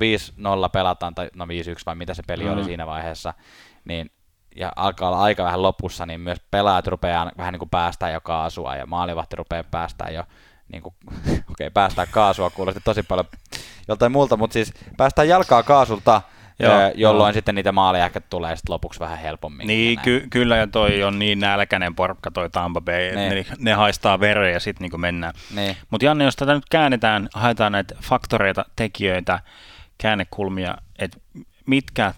pelataan, tai no 5-1 vai mitä se peli mm. oli siinä vaiheessa, niin ja alkaa olla aika vähän lopussa, niin myös pelaajat rupeaa vähän niin kuin päästää jo kaasua ja maalivahti rupeaa päästää jo niin kuin, okei, okay, päästää kaasua, kuulosti tosi paljon joltain muulta, mutta siis päästään jalkaa kaasulta, Joo, jolloin joo. sitten niitä maaleja ehkä tulee sitten lopuksi vähän helpommin. Niin, ky- kyllä ja toi on niin nälkäinen porkka toi Tampa Bay, niin. ne, ne haistaa vereen ja sitten niin mennään. Niin. Mutta Janne, jos tätä nyt käännetään, haetaan näitä faktoreita, tekijöitä, käännekulmia, että mitkä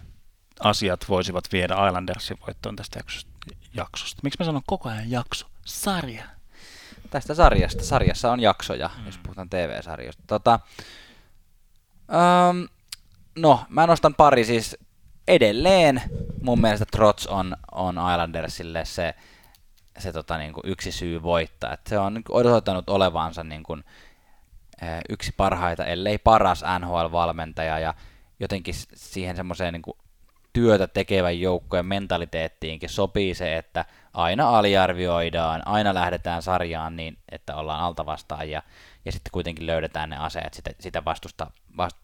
asiat voisivat viedä Islandersin voittoon tästä jaksosta? Miksi mä sanon koko ajan jakso? Sarja. Tästä sarjasta. Sarjassa on jaksoja, mm. jos puhutaan TV-sarjoista. Tota, um, no, mä nostan pari siis edelleen. Mun mielestä Trots on, on Islandersille se, se tota, niin kuin yksi syy voittaa. Et se on niin osoittanut olevansa niin kuin, yksi parhaita, ellei paras NHL-valmentaja ja jotenkin siihen semmoiseen niin työtä tekevän joukkojen mentaliteettiinkin sopii se, että aina aliarvioidaan, aina lähdetään sarjaan niin, että ollaan alta vastaan ja, sitten kuitenkin löydetään ne aseet sitä, sitä vastusta,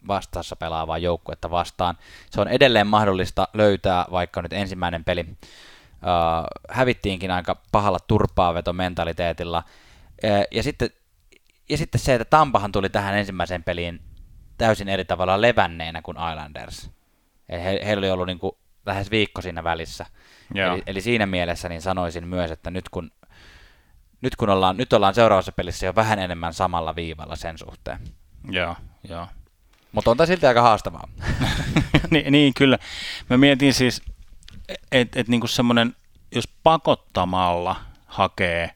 vastassa pelaavaa joukkuetta vastaan. Se on edelleen mahdollista löytää, vaikka nyt ensimmäinen peli uh, hävittiinkin aika pahalla turpaavetomentaliteetilla. Uh, ja, sitten, ja sitten se, että Tampahan tuli tähän ensimmäiseen peliin täysin eri tavalla levänneenä kuin Islanders. He, heillä oli ollut niin kuin lähes viikko siinä välissä. Eli, eli, siinä mielessä niin sanoisin myös, että nyt kun, nyt kun ollaan, nyt ollaan seuraavassa pelissä jo vähän enemmän samalla viivalla sen suhteen. Joo, joo. Mutta on tämä silti aika haastavaa. niin, niin, kyllä. Mä mietin siis, että et niinku semmoinen, jos pakottamalla hakee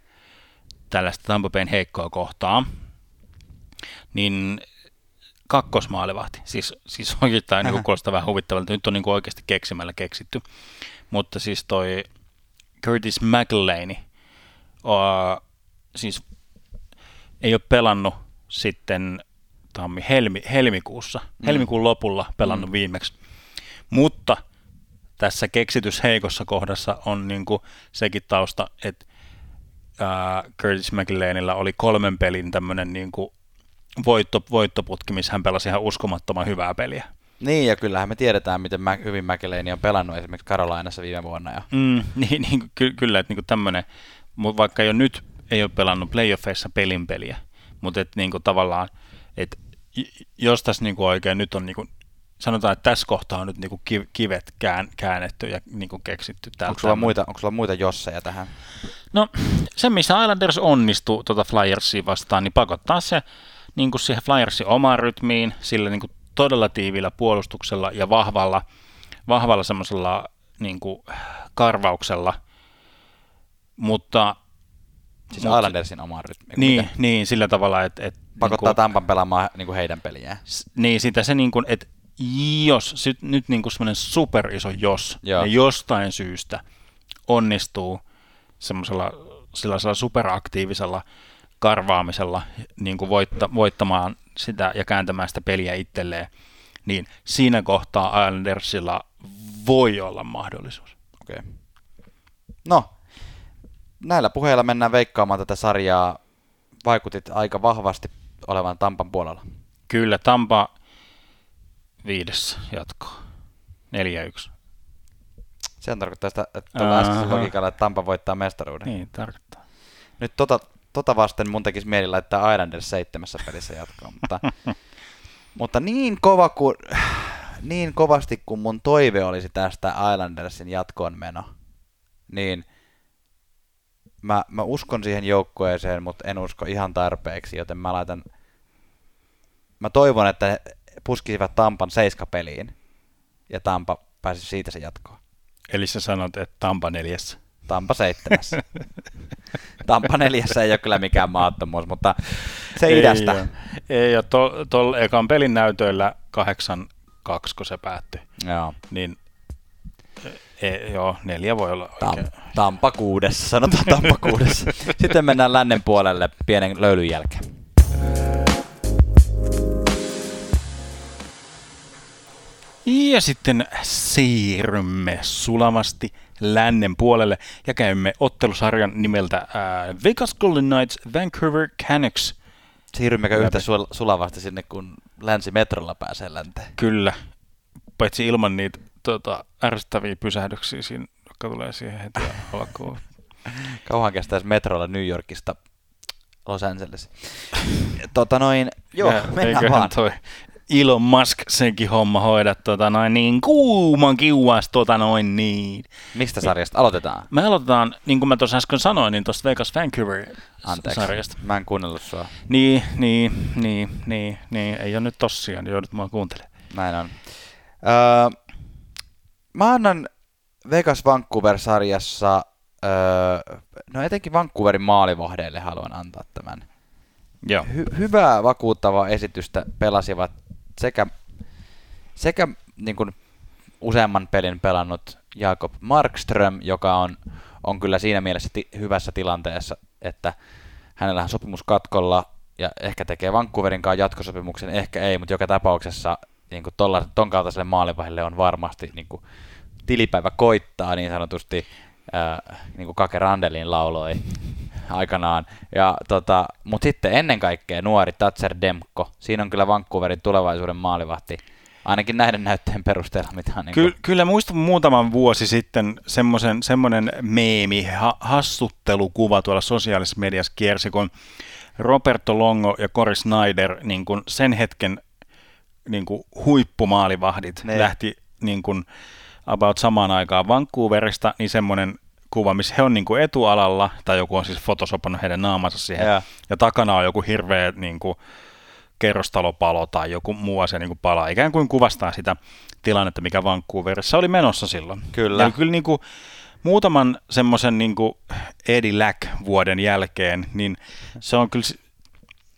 tällaista Tampa Bayn heikkoa kohtaa, niin kakkosmaalivahti. Siis, siis oikeastaan niin kuulostaa vähän huvittavalta. Nyt on niin kuin oikeasti keksimällä keksitty. Mutta siis toi Curtis McLean, uh, siis ei ole pelannut sitten tammi, helmi, helmikuussa, mm. helmikuun lopulla pelannut mm. viimeksi. Mutta tässä keksitysheikossa kohdassa on niin kuin sekin tausta, että uh, Curtis McLeanilla oli kolmen pelin tämmöinen niin kuin voitto, voittoputki, missä hän pelasi ihan uskomattoman hyvää peliä. Niin, ja kyllähän me tiedetään, miten mä, hyvin McLean on pelannut esimerkiksi Karolainassa viime vuonna. Ja... Mm, niin, niin ky- kyllä, että niin tämmöinen, vaikka jo nyt ei ole pelannut playoffeissa pelin peliä, mutta että niin kuin tavallaan, että jos tässä niin kuin oikein nyt on niin kuin, sanotaan, että tässä kohtaa on nyt niin kuin kivet kään, käännetty ja niin kuin keksitty. Onko sulla, muita, onko sulla muita josseja tähän? No se, missä Islanders onnistuu tuota Flyersia vastaan, niin pakottaa se niin kuin siihen Flyersin omaan rytmiin, sillä niin kuin todella tiivillä puolustuksella ja vahvalla, vahvalla semmoisella niin kuin karvauksella, mutta Siis Mut, Islandersin omaan rytmiin. Niin, niin, sillä tavalla, että... Et, Pakottaa niin kuin, Tampan pelaamaan niin kuin heidän peliään. Niin, sitä se niin kuin, että jos, sit, nyt niin kuin semmoinen super iso jos, Joo. ne jostain syystä onnistuu semmoisella sellaisella superaktiivisella karvaamisella niin kuin voitta, voittamaan sitä ja kääntämään sitä peliä itselleen, niin siinä kohtaa Islandersilla voi olla mahdollisuus. Okei. Okay. No, näillä puheilla mennään veikkaamaan tätä sarjaa. Vaikutit aika vahvasti olevan Tampan puolella. Kyllä, Tampa viides jatkoa. 4-1. Se tarkoittaa sitä, että tuolla äskeisellä logiikalla, että Tampa voittaa mestaruuden. Niin, tarkoittaa. Nyt tota tota vasten mun tekisi mieli laittaa Islanders seitsemässä pelissä jatkoon, mutta, mutta niin, kova kuin, niin kovasti kuin mun toive olisi tästä Islandersin jatkoon meno, niin mä, mä uskon siihen joukkueeseen, mutta en usko ihan tarpeeksi, joten mä laitan, mä toivon, että he puskisivat Tampan seiska peliin ja Tampa pääsisi siitä se jatkoon. Eli sä sanot, että Tampa neljässä. Tampa seitsemässä. Tampa neljässä ei ole kyllä mikään maattomuus, mutta se ei idästä. Ole. Ei, ja tuolla to, ekan pelin näytöillä 8-2, kun se päättyi. Joo. Niin E, joo, neljä voi olla oikein. Tam, Tampa kuudessa, sanotaan Tampa kuudessa. Sitten mennään lännen puolelle pienen löylyn jälkeen. Ja sitten siirrymme sulavasti lännen puolelle ja käymme ottelusarjan nimeltä ää, Vegas Golden Knights Vancouver Canucks. Siirrymmekö yhtä sulavasti sinne, kun länsimetrolla pääsee länteen? Kyllä, paitsi ilman niitä tota, ärsyttäviä pysähdyksiä, siinä, jotka tulee siihen heti alkuun. Kauan kestäisi metrolla New Yorkista Los Angeles. tota noin, joo, Ja mennään vaan. Toi Elon Musk senkin homma hoida tota noin niin kuuman kiuas tota noin niin. Mistä sarjasta aloitetaan? Me aloitetaan, niin kuin mä tuossa äsken sanoin, niin tuosta Vegas Vancouver Anteeksi, sarjasta. mä en kuunnellut sua. Niin, niin, niin, niin, niin, ei ole nyt tosiaan, joudut mua kuuntelemaan. Näin on. Öö, mä annan Vegas Vancouver-sarjassa, öö, no etenkin Vancouverin maalivahdeille haluan antaa tämän. Joo. Hy- hyvää vakuuttavaa esitystä pelasivat sekä, sekä niin kuin useamman pelin pelannut Jakob Markström, joka on, on kyllä siinä mielessä ti- hyvässä tilanteessa, että hänellä on sopimus katkolla ja ehkä tekee Vancouverin kanssa jatkosopimuksen, ehkä ei, mutta joka tapauksessa niin kuin tolla, ton kaltaiselle maalivahdelle on varmasti niin kuin, tilipäivä koittaa niin sanotusti, ää, niin kuin Kake Randelin lauloi aikanaan. Ja, tota, mutta sitten ennen kaikkea nuori Tatser Demko, siinä on kyllä Vancouverin tulevaisuuden maalivahti, ainakin näiden näytteen perusteella, mitä on niin Ky- kyllä muistan muutaman vuosi sitten semmoisen, semmoinen meemi, ha- hassuttelukuva tuolla sosiaalisessa mediassa kiersi, kun Roberto Longo ja Cory Snyder niin sen hetken niin kuin huippumaalivahdit Ne. lähti niin kuin about samaan aikaan Vancouverista, niin semmoinen kuva, missä he on niin kuin etualalla, tai joku on siis fotosopannut heidän naamansa siihen, Joo. ja takana on joku hirveä niin kuin, kerrostalopalo tai joku muu asia niin kuin palaa. Ikään kuin kuvastaa sitä tilannetta, mikä Vancouverissa oli menossa silloin. Kyllä. Ja kyllä niin kuin, muutaman semmoisen niin kuin Eddie Lack-vuoden jälkeen, niin se on kyllä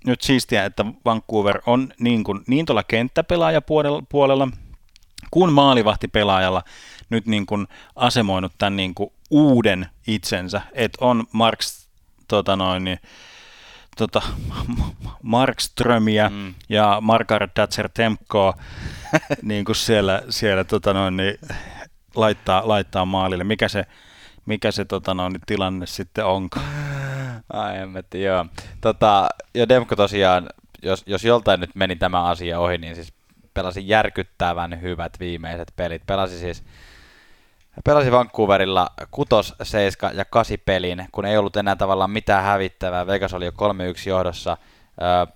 nyt siistiä, että Vancouver on niin, kuin, niin tuolla kenttäpelaajapuolella puolella, kuin maalivahtipelaajalla nyt niin kuin asemoinut tämän niin kuin uuden itsensä, että on Marks tota noin, niin, tota, Markströmiä mm. Ja Margaret Thatcher Tempkoa niin kuin siellä, siellä tota noin, niin, laittaa, laittaa maalille. Mikä se, mikä se tota noin, niin, tilanne sitten onko? Ai hemmetti, joo. Tota, ja Demko tosiaan, jos, jos joltain nyt meni tämä asia ohi, niin siis pelasi järkyttävän hyvät viimeiset pelit. Pelasi siis pelasi Vancouverilla 6, 7 ja 8 pelin, kun ei ollut enää tavallaan mitään hävittävää. Vegas oli jo 3-1 johdossa. Öö,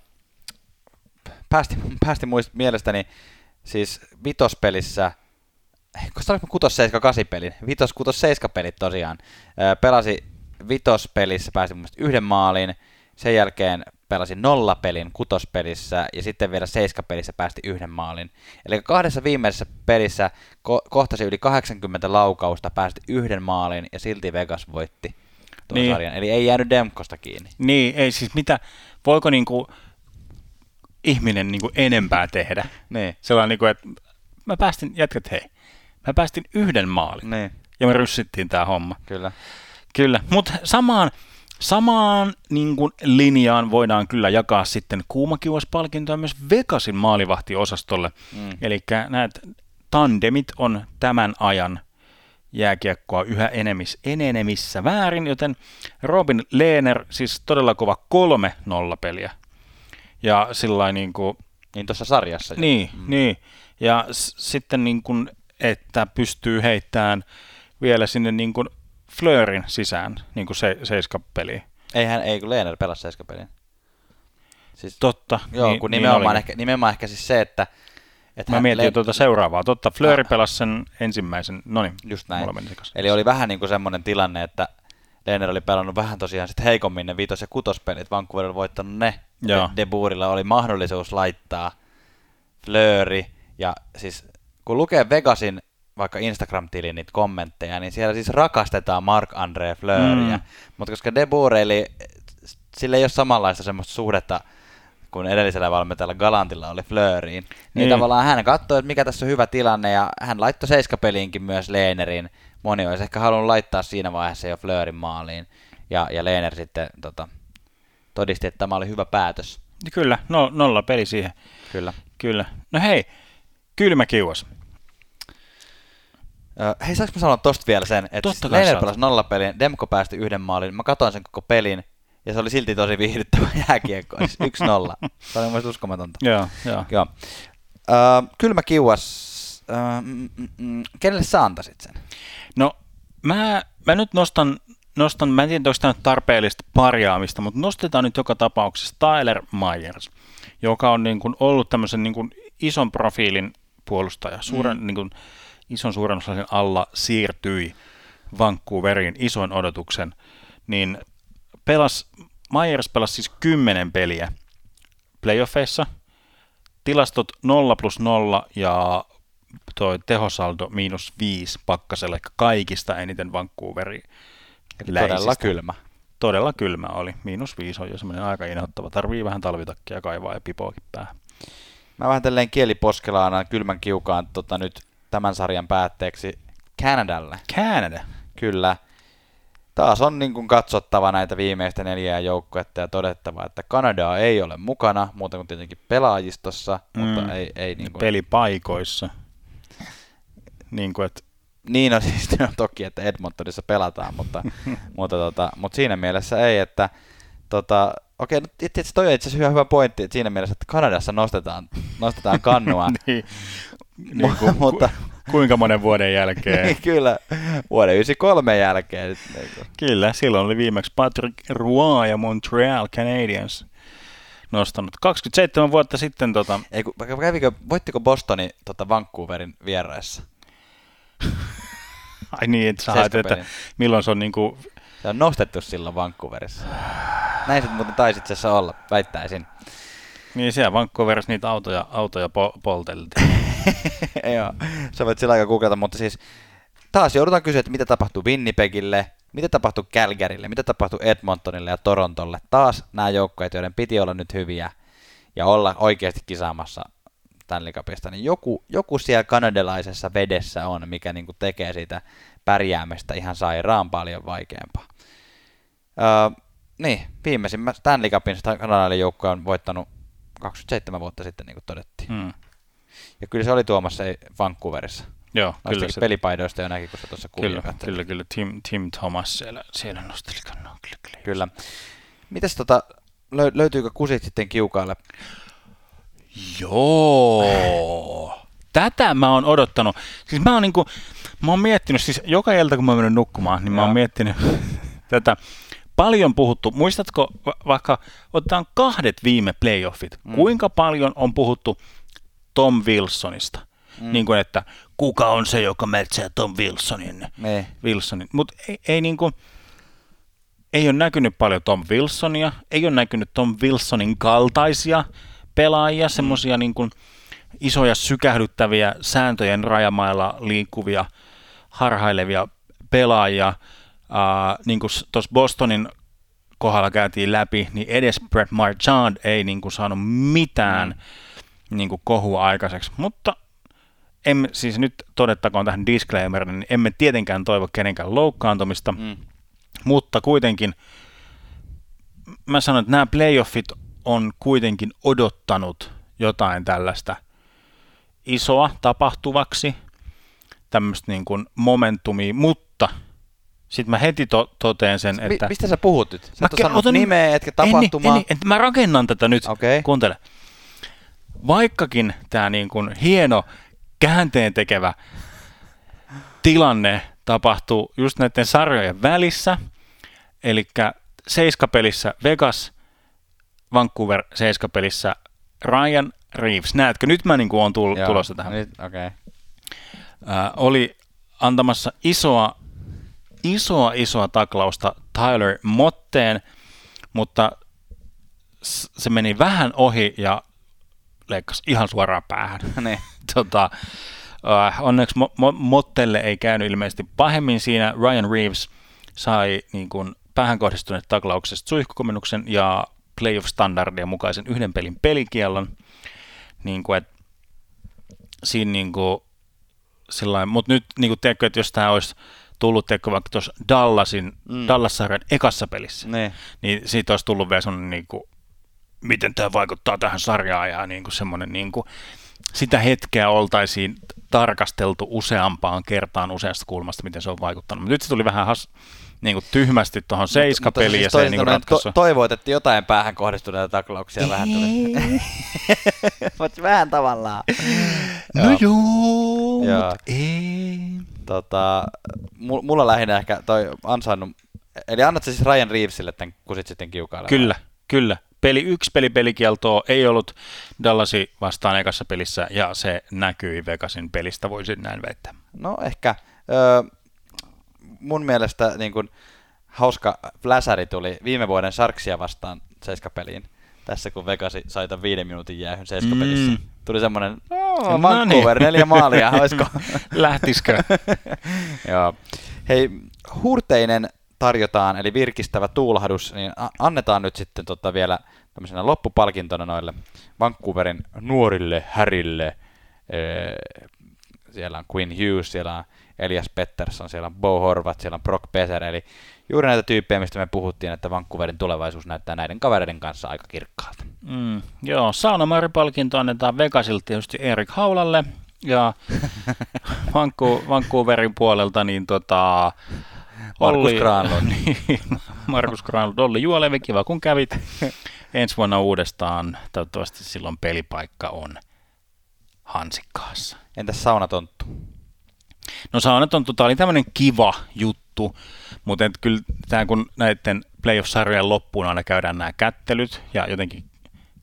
päästi, päästi muist, mielestäni siis vitospelissä, kun sanoinko 6, 7, 8 pelin, vitos, 6, 7 pelit tosiaan, öö, pelasi vitospelissä, pääsi mun yhden maalin, sen jälkeen pelasi nolla pelin kutospelissä ja sitten vielä seiskapelissä päästi yhden maalin. Eli kahdessa viimeisessä pelissä ko- kohtasi yli 80 laukausta, päästi yhden maalin ja silti Vegas voitti tuon Niin. sarjan. Eli ei jäänyt Demkosta kiinni. Niin, ei siis mitä, voiko niin kuin ihminen niin kuin enempää tehdä? Niin. Sellainen, niin kuin, että mä päästin, jätkät hei, mä päästin yhden maalin Niin, ja me ryssittiin tämä homma. kyllä. Kyllä, mutta samaan, samaan niin kuin linjaan voidaan kyllä jakaa sitten kuumakiuaspalkintoa myös Vegasin maalivahtiosastolle. Mm. Eli näet tandemit on tämän ajan jääkiekkoa yhä enemis, enenemissä väärin, joten Robin Lehner siis todella kova kolme nollapeliä. Ja sillä niin kuin, Niin tuossa sarjassa. jo. niin, mm. niin. Ja s- sitten niin kuin, että pystyy heittämään vielä sinne niin kuin Fleurin sisään, niin kuin se, seiskapeliin. Eihän, ei kun Leener pelasi seiskapelin. Siis, Totta. joo, niin, kun niin nimenomaan, olikin. ehkä, nimenomaan ehkä siis se, että... että Mä mietin Le- tuota seuraavaa. Totta, Fleury Ah. pelasi sen ensimmäisen. No niin, Just näin. mulla meni sekaisin. Eli oli vähän niin kuin semmoinen tilanne, että Lehner oli pelannut vähän tosiaan sit heikommin ne vitos- ja kutospelit. Vancouver oli voittanut ne. Joo. De, De Boerilla oli mahdollisuus laittaa Flööri. Ja siis kun lukee Vegasin vaikka Instagram-tilin niitä kommentteja, niin siellä siis rakastetaan Mark-André Fleuryä. Mm. Mm. Mutta koska De Boer eli, sillä ei ole samanlaista semmoista suhdetta kuin edellisellä valmentajalla Galantilla oli Flööriin. Niin, Niin. tavallaan hän katsoi, että mikä tässä on hyvä tilanne, ja hän laittoi seiskapeliinkin myös Lehnerin. Moni olisi ehkä halunnut laittaa siinä vaiheessa jo Fleurin maaliin, ja, ja Lehner sitten tota, todisti, että tämä oli hyvä päätös. Kyllä, no, nolla peli siihen. Kyllä. Kyllä. No hei, kylmä kiuas. Hei, saanko mä sanoa tosta vielä sen, että Leiner pelasi nollapelin, Demko päästi yhden maalin, mä katsoin sen koko pelin, ja se oli silti tosi viihdyttävä jääkiekko, siis 1-0. Se oli mun uskomatonta. Joo, joo. Joo. Ö, kylmä kiuas, mm, mm, kenelle sä antaisit sen? No, mä, mä nyt nostan, nostan, mä en tiedä, onko tämä nyt tarpeellista parjaamista, mutta nostetaan nyt joka tapauksessa Tyler Myers, joka on niin kuin ollut tämmöisen niin kuin ison profiilin puolustaja. Suuren, mm. niin kuin, ison suuren osaisen alla siirtyi Vancouveriin isoin odotuksen, niin pelas, Myers pelasi siis 10 peliä playoffeissa, tilastot 0 plus 0 ja toi tehosaldo miinus 5 pakkaselle, kaikista eniten Vancouveri Todella kylmä. Todella kylmä oli. Miinus 5 on jo semmoinen aika inhottava. Tarvii vähän talvitakkia kaivaa ja pipoakin päähän. Mä vähän tälleen kieliposkella annan kylmän kiukaan tota, nyt tämän sarjan päätteeksi Kanadalle. Canada. Kyllä. Taas on niin kuin katsottava näitä viimeistä neljää joukkuetta ja todettava, että Kanadaa ei ole mukana, muuta kuin tietenkin pelaajistossa, mm. mutta ei, ei niin kuin... Pelipaikoissa. Niin kuin, että Niin on siis no, toki, että Edmontonissa pelataan, mutta, mutta, tota, mutta siinä mielessä ei, että tota, okei, no, tietysti toi on itse asiassa hyvä, hyvä pointti, että siinä mielessä, että Kanadassa nostetaan, nostetaan kannua, niin, Mu- kuin, mutta ku, kuinka monen vuoden jälkeen. niin, kyllä vuoden 93 jälkeen. niin. Kyllä, silloin oli viimeksi Patrick Roy ja Montreal Canadiens nostanut. 27 vuotta sitten tota, Ei, kun, kävikö, voittiko Bostoni tota Vancouverin vieraissa? ai niin, että sä haet, että milloin se on niinku, Se on nostettu silloin Vancouverissa. Näin se muuten taisi itse olla, väittäisin. niin siellä Vancouverissa niitä autoja, autoja po- polteltiin. Joo, sä voit sillä aikaa googlata, mutta siis taas joudutaan kysyä, että mitä tapahtui Winnipegille, mitä tapahtui Calgarylle, mitä tapahtui Edmontonille ja Torontolle. Taas nämä joukkueet, joiden piti olla nyt hyviä ja olla oikeasti kisaamassa Stanley Cupista, niin joku, joku siellä kanadalaisessa vedessä on, mikä niin tekee siitä pärjäämistä ihan sairaan paljon vaikeampaa. Öö, niin, viimeisimmä Stanley Cupin kanadalainen joukkue on voittanut 27 vuotta sitten, niin kuin todettiin. Hmm. Ja kyllä se oli tuomassa Vancouverissa. Joo, kyllä Noistakin se, pelipaidoista jo näki, kun se tuossa kuvia kyllä, kyllä, kyllä, Tim, Tim Thomas siellä, siellä nosteli kannaa. Kyllä, kyllä. Kyllä. Mites tota, löy- löytyykö kusit sitten kiukaalle? Joo. Tätä mä oon odottanut. Siis mä oon, niinku, mä oon miettinyt, siis joka ilta kun mä oon mennyt nukkumaan, niin mä oon Joo. miettinyt tätä paljon puhuttu. Muistatko va- vaikka, otetaan kahdet viime playoffit, mm. kuinka paljon on puhuttu Tom Wilsonista? Mm. Niin kuin, että kuka on se, joka metsää Tom Wilsonin? Niin. Wilsonin. Mutta ei, ei, niinku, ei ole näkynyt paljon Tom Wilsonia, ei ole näkynyt Tom Wilsonin kaltaisia pelaajia, semmoisia niinku isoja sykähdyttäviä sääntöjen rajamailla liikkuvia, harhailevia pelaajia. Uh, niin kuin tuossa Bostonin kohdalla käytiin läpi, niin edes Brett Marchand ei niin kuin saanut mitään mm. Niin kuin kohua aikaiseksi, mutta emme, siis nyt todettakoon tähän disclaimerin, niin emme tietenkään toivo kenenkään loukkaantumista, mm. Mutta kuitenkin mä sanon, että nämä playoffit on kuitenkin odottanut jotain tällaista isoa tapahtuvaksi, tämmöistä niin kuin momentumia, mutta sitten mä heti to- toteen sen, Mi- että... mistä sä puhut nyt? Sä et Mä ole ke- otan- nimeä, etkä En, tapahtumaa. en, en, mä rakennan tätä nyt. Okei. Kuuntele. Vaikkakin tämä niin kuin hieno käänteen tekevä tilanne tapahtuu just näiden sarjojen välissä, eli seiskapelissä Vegas, Vancouver seiskapelissä Ryan Reeves. Näetkö, nyt mä niin kuin on tull- Joo, tulossa tähän. Nyt. Okay. Ää, oli antamassa isoa, isoa, isoa taklausta Tyler Motteen, mutta se meni vähän ohi ja leikkasi ihan suoraan päähän. niin. tota, äh, onneksi Mo- Mo- Mottelle ei käynyt ilmeisesti pahemmin siinä. Ryan Reeves sai niin kuin, päähän kohdistuneet taklauksesta suihkukomennuksen ja playoff-standardien mukaisen yhden pelin pelikiellon. Niin kuin, et, siinä niin kuin, sillain, mutta nyt niin kuin, tiedätkö, että jos tämä olisi tullut tiedätkö, vaikka tuossa Dallasin, mm. Dallas-sarjan ekassa pelissä, Niin. niin siitä olisi tullut vielä semmoinen, niin kuin, miten tämä vaikuttaa tähän sarjaan ja niin kuin semmoinen, niin kuin, sitä hetkeä oltaisiin tarkasteltu useampaan kertaan useasta kulmasta, miten se on vaikuttanut. Mutta nyt se tuli vähän has, niin kuin tyhmästi tuohon seiskapeliin siis ja se niin ratkaisu. To, toivoit, että jotain päähän kohdistuneita taklauksia vähän tuli. Mutta vähän tavallaan. No joo, joo. ei. Tota, mulla lähinnä ehkä toi ansainnut, eli annat siis Ryan Reevesille tämän kusit sitten kiukailemaan? Kyllä, kyllä. Peli yksi peli pelikieltoa ei ollut Dallasi vastaan ekassa pelissä ja se näkyi Vegasin pelistä, voisin näin väittää. No ehkä. Öö, mun mielestä niin kun, hauska fläsäri tuli viime vuoden Sharksia vastaan seiskapeliin. Tässä kun Vegasi sai tämän viiden minuutin jäähyn seiskapelissä. Mm. Tuli semmoinen, Vancouver, no niin. neljä maalia, olisiko? Lähtisikö? Joo. Hei, Hurteinen tarjotaan, eli virkistävä tuulahdus, niin annetaan nyt sitten tota vielä tämmöisenä loppupalkintona noille Vancouverin nuorille härille. Siellä on Quinn Hughes, siellä on Elias Pettersson, siellä on Bo Horvat, siellä on Brock Beser, eli juuri näitä tyyppejä, mistä me puhuttiin, että Vancouverin tulevaisuus näyttää näiden kavereiden kanssa aika kirkkaalta. Mm, joo, Saunamari-palkinto annetaan Vegasilta tietysti Erik Haulalle, ja Vancouverin puolelta niin tota, Markus Granlund. niin, Markus Granlund, Olli Juolevi, kiva kun kävit. Ensi vuonna uudestaan, toivottavasti silloin pelipaikka on Hansikkaassa. Entäs saunatonttu? No saunatontu, tämä oli tämmöinen kiva juttu, mutta kyllä tämä kun näiden playoff-sarjojen loppuun aina käydään nämä kättelyt ja jotenkin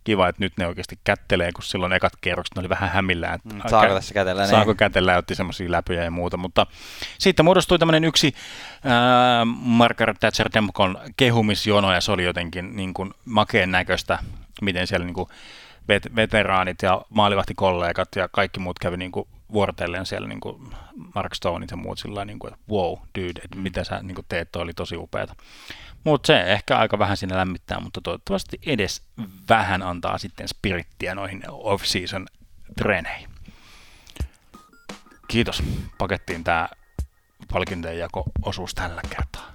kiva, että nyt ne oikeasti kättelee, kun silloin ekat kierrokset ne oli vähän hämillään. Että mm, saako tässä kätellä? Niin. Saako kätellä ja otti semmoisia läpyjä ja muuta, mutta siitä muodostui tämmöinen yksi ää, Margaret Thatcher Demkon kehumisjono ja se oli jotenkin niin kuin makeen näköistä, miten siellä niin kuin vet- veteraanit ja maalivahtikollegat ja kaikki muut kävi niin kuin vuorotellen siellä niin kuin Mark Stoneit ja muut sillä niin kuin, että wow, dude, että mitä sä niin kuin teet, toi oli tosi upeata. Mutta se ehkä aika vähän sinne lämmittää, mutta toivottavasti edes vähän antaa sitten spirittiä noihin off-season treeneihin. Kiitos. Pakettiin tämä palkintojen jako-osuus tällä kertaa.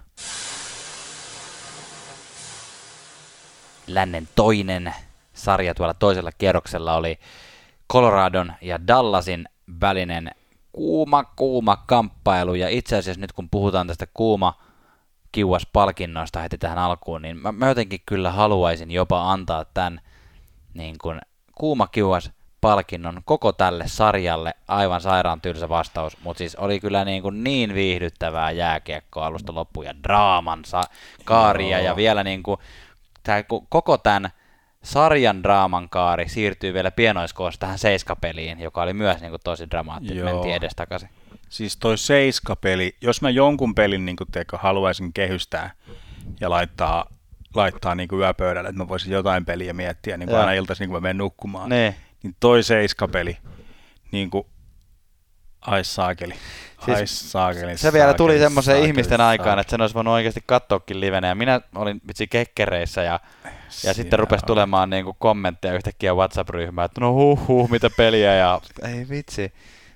Lännen toinen sarja tuolla toisella kierroksella oli Coloradon ja Dallasin välinen kuuma, kuuma kamppailu. Ja itse asiassa nyt kun puhutaan tästä kuuma kiuas palkinnoista heti tähän alkuun, niin mä, mä jotenkin kyllä haluaisin jopa antaa tämän niin kuin kuuma kiuas palkinnon koko tälle sarjalle. Aivan sairaan tylsä vastaus, mutta siis oli kyllä niin, kuin niin viihdyttävää jääkiekkoa alusta loppuun ja draamansa kaaria Joo. ja vielä niin kuin, tää, koko tämän sarjan draaman kaari siirtyy vielä pienoiskoossa tähän seiskapeliin, joka oli myös niin kuin, tosi dramaattinen, mentiin edestakaisin. Siis toi seiskapeli, jos mä jonkun pelin niin teikö, haluaisin kehystää ja laittaa, laittaa niin yöpöydälle, että mä voisin jotain peliä miettiä niin aina iltaisin, kun mä menen nukkumaan, ne. niin toi seiskapeli, niin kuin, ai saakeli. Siis saakeli, se vielä tuli semmoisen ihmisten aikaan, että sen olisi voinut oikeasti katsoakin livenä. Ja minä olin vitsi kekkereissä ja, ja sitten rupesi tulemaan niin kuin kommentteja yhtäkkiä WhatsApp-ryhmään, että no huh, huh mitä peliä ja ei vitsi.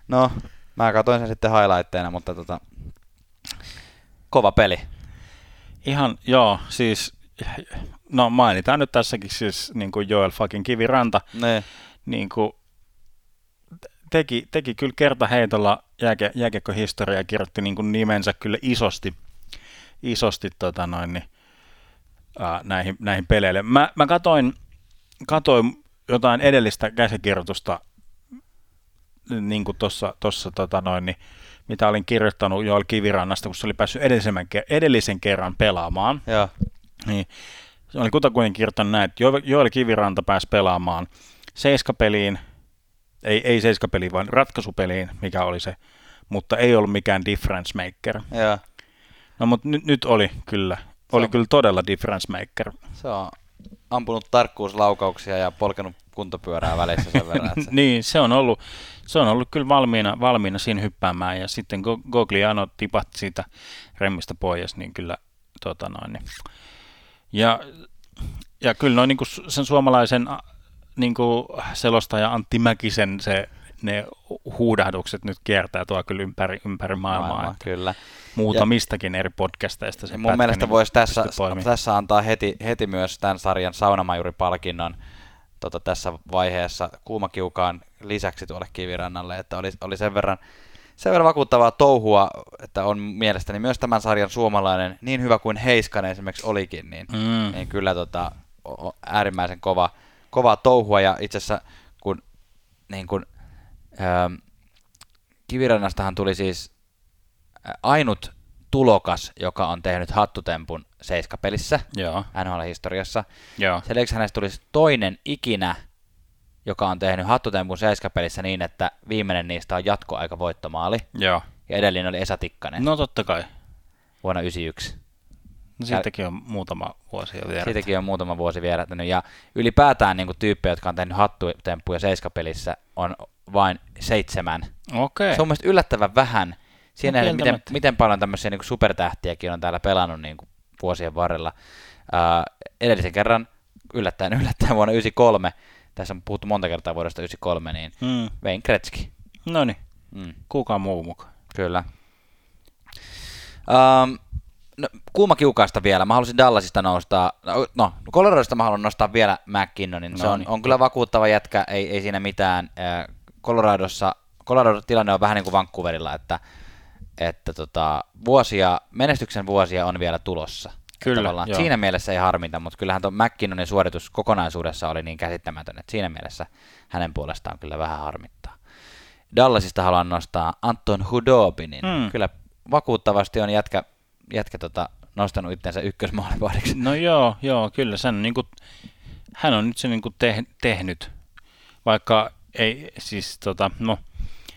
No, mä katsoin sen sitten highlightteina, mutta tota, kova peli. Ihan, joo, siis, no mainitaan nyt tässäkin siis niin kuin Joel fucking Kiviranta. Ne. Niin kuin, teki, teki kyllä kertaheitolla jääke, jääkiekkohistoria ja kirjoitti niin kuin nimensä kyllä isosti, isosti tota noin, niin, ää, näihin, näihin peleille. Mä, mä katoin, katoin jotain edellistä käsikirjoitusta niin kuin tuossa, tossa, tota noin, niin, mitä olin kirjoittanut Joel Kivirannasta, kun se oli päässyt edellisen, edellisen kerran pelaamaan. Ja. Niin, se oli kutakuinen kirjoittanut näin, että Joel Kiviranta pääsi pelaamaan seiskapeliin, ei, ei seiskapeliin, vaan ratkaisupeliin, mikä oli se, mutta ei ollut mikään difference maker. Ja. No mutta nyt, nyt oli kyllä, oli on, kyllä todella difference maker. Se on ampunut tarkkuuslaukauksia ja polkenut kuntopyörää välissä sen verran. Että se... niin, se on, ollut, se on ollut kyllä valmiina, valmiina siinä hyppäämään ja sitten Gogliano tipahti siitä remmistä pois, niin kyllä tota noin, niin. Ja, ja kyllä noin niin sen suomalaisen niin selostaja Antti Mäkisen se, ne huudahdukset nyt kiertää tuo kyllä ympäri, ympäri maailmaa. Maailma, kyllä. Muutamistakin ja, eri podcasteista se Mun pätkä, mielestä niin voisi tässä, tässä antaa heti, heti myös tämän sarjan saunamajuripalkinnon tota, tässä vaiheessa Kuumakiukaan lisäksi tuolle Kivirannalle, että oli, oli sen verran sen verran vakuuttavaa touhua, että on mielestäni myös tämän sarjan suomalainen, niin hyvä kuin Heiskanen esimerkiksi olikin, niin, mm. niin kyllä tota, äärimmäisen kova, kova touhua, ja itse asiassa kun, niin kun ähm, Kivirannastahan tuli siis ainut tulokas, joka on tehnyt hattutempun seiskapelissä NHL-historiassa. Joo. Sen lisäksi hänestä tulisi toinen ikinä joka on tehnyt hattutempun seiskapelissä niin, että viimeinen niistä on jatkoaika voittomaali. Joo. Ja edellinen oli Esa Tikkanen. No totta kai. Vuonna 1991. No siitäkin on muutama vuosi jo vierättänyt. Siitäkin on muutama vuosi vierättänyt. Ja ylipäätään niin tyyppejä, jotka on tehnyt hattutemppuja seiskapelissä, on vain seitsemän. Okei. Okay. Se on mielestäni yllättävän vähän. Siinä no, miten, miten paljon tämmöisiä niin supertähtiäkin on täällä pelannut niin kuin vuosien varrella. Uh, edellisen kerran yllättäen yllättäen vuonna 1993 tässä on puhuttu monta kertaa vuodesta 93, niin mm. Vein Kretski. No niin, mm. kuka muu mukaan. Kyllä. Um, no, kuuma kiukaasta vielä. Mä halusin Dallasista nostaa, no, no Coloradosta mä haluan nostaa vielä McKinnonin. No, se on, niin. on kyllä vakuuttava jätkä, ei, ei siinä mitään. Coloradossa, Colorado tilanne on vähän niin kuin Vancouverilla, että, että tota, vuosia, menestyksen vuosia on vielä tulossa. Kyllä, Siinä mielessä ei harmita, mutta kyllähän tuon McKinnonin suoritus kokonaisuudessa oli niin käsittämätön, että siinä mielessä hänen puolestaan kyllä vähän harmittaa. Dallasista haluan nostaa Anton Hudobinin. Hmm. Kyllä vakuuttavasti on jätkä, jätkä tota, nostanut itsensä ykkösmaalivahdiksi. No joo, joo, kyllä. Sen, niin kuin, hän on nyt se niin kuin te, tehnyt, vaikka ei siis tota, no,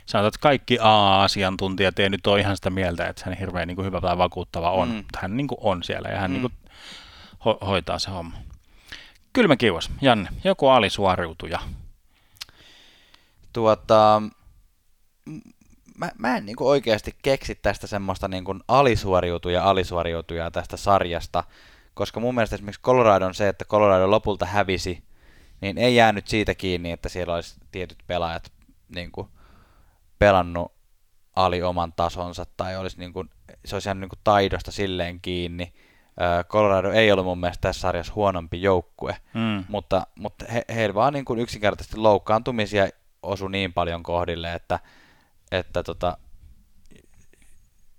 sanotaan, että kaikki A-asiantuntijat ei nyt ole ihan sitä mieltä, että hän hirveän niin kuin hyvä tai vakuuttava on. Mm. Hän niin kuin on siellä ja hän mm. niin kuin ho- hoitaa se homma. Kylmä kiuas. Janne, joku alisuoriutuja. Tuota, mä, mä en niin kuin oikeasti keksi tästä semmoista niin kuin alisuoriutuja alisuoriutuja tästä sarjasta, koska mun mielestä esimerkiksi Colorado on se, että Colorado lopulta hävisi, niin ei jäänyt siitä kiinni, että siellä olisi tietyt pelaajat niin kuin pelannut ali oman tasonsa tai olisi niin kuin, se olisi jäänyt niin kuin taidosta silleen kiinni. Colorado ei ollut mun mielestä tässä sarjassa huonompi joukkue, mm. mutta, mutta he, heillä vaan niin kuin yksinkertaisesti loukkaantumisia osu niin paljon kohdille, että, että tota,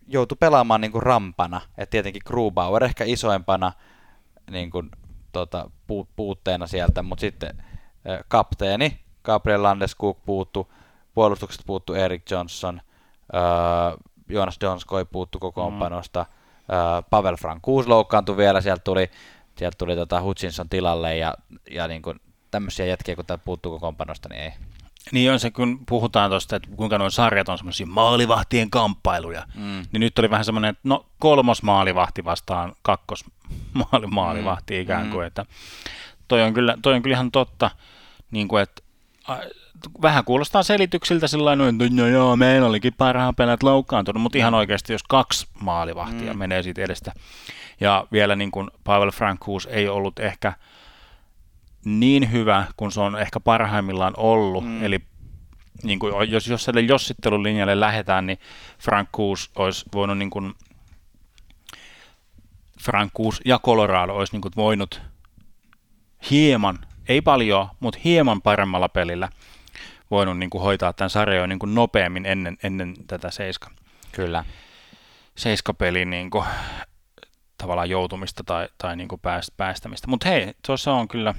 joutui pelaamaan niin kuin rampana. Et tietenkin Grubauer ehkä isoimpana niin kuin, tota, puutteena sieltä, mutta sitten kapteeni Gabriel Landeskog puuttu, puolustuksesta puuttu Eric Johnson, äh, Jonas Donskoi puuttu kokoonpanosta, mm. äh, Pavel Frankuus loukkaantui vielä, sieltä tuli, sieltä tuli tota Hutchinson tilalle ja, ja niin kuin tämmöisiä jätkiä, kun täältä puuttuu kokoonpanosta, niin ei. Niin on se, kun puhutaan tuosta, että kuinka nuo sarjat on semmoisia maalivahtien kamppailuja, mm. niin nyt oli vähän semmoinen, että no kolmos maalivahti vastaan kakkos maali, maalivahti mm. ikään kuin, mm. että toi on, kyllä, toi on kyllä ihan totta, niin kuin, että vähän kuulostaa selityksiltä sellainen, että no joo, meillä olikin parhaan pelät loukkaantunut, mutta ihan oikeasti, jos kaksi maalivahtia mm. menee siitä edestä, ja vielä niin kuin Pavel Frankuus ei ollut ehkä niin hyvä, kun se on ehkä parhaimmillaan ollut, mm. eli niin kuin, jos, jos sille jossittelun linjalle lähdetään, niin Frankuus olisi voinut niin kuin, Frankuus ja Colorado olisi niin kuin voinut hieman, ei paljon, mutta hieman paremmalla pelillä voinut niin kuin hoitaa tämän sarjan niin kuin nopeammin ennen, ennen tätä seiska. Kyllä. Seiskapelin niin kuin, tavallaan joutumista tai, tai niin kuin pääst, päästämistä. Mutta hei, tuossa on kyllä,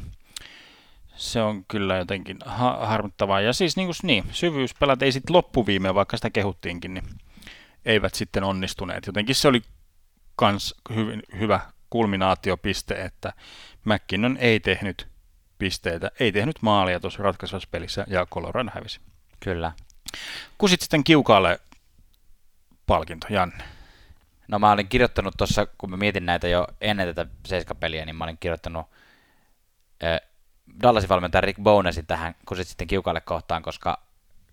se on kyllä jotenkin ha- harmittavaa. Ja siis niin, kuin, niin syvyyspelät ei sitten loppuviimeen, vaikka sitä kehuttiinkin, niin eivät sitten onnistuneet. Jotenkin se oli kans hyvin, hyvä kulminaatiopiste, että McKinnon ei tehnyt pisteitä, ei tehnyt maalia tuossa ratkaisevassa pelissä ja Colorado hävisi. Kyllä. Kusit sitten kiukaalle palkinto, Janne? No mä olin kirjoittanut tuossa, kun mä mietin näitä jo ennen tätä seiskapeliä, niin mä olin kirjoittanut Dallasin valmentaja Rick Bonesin tähän kusit sitten kiukaalle kohtaan, koska,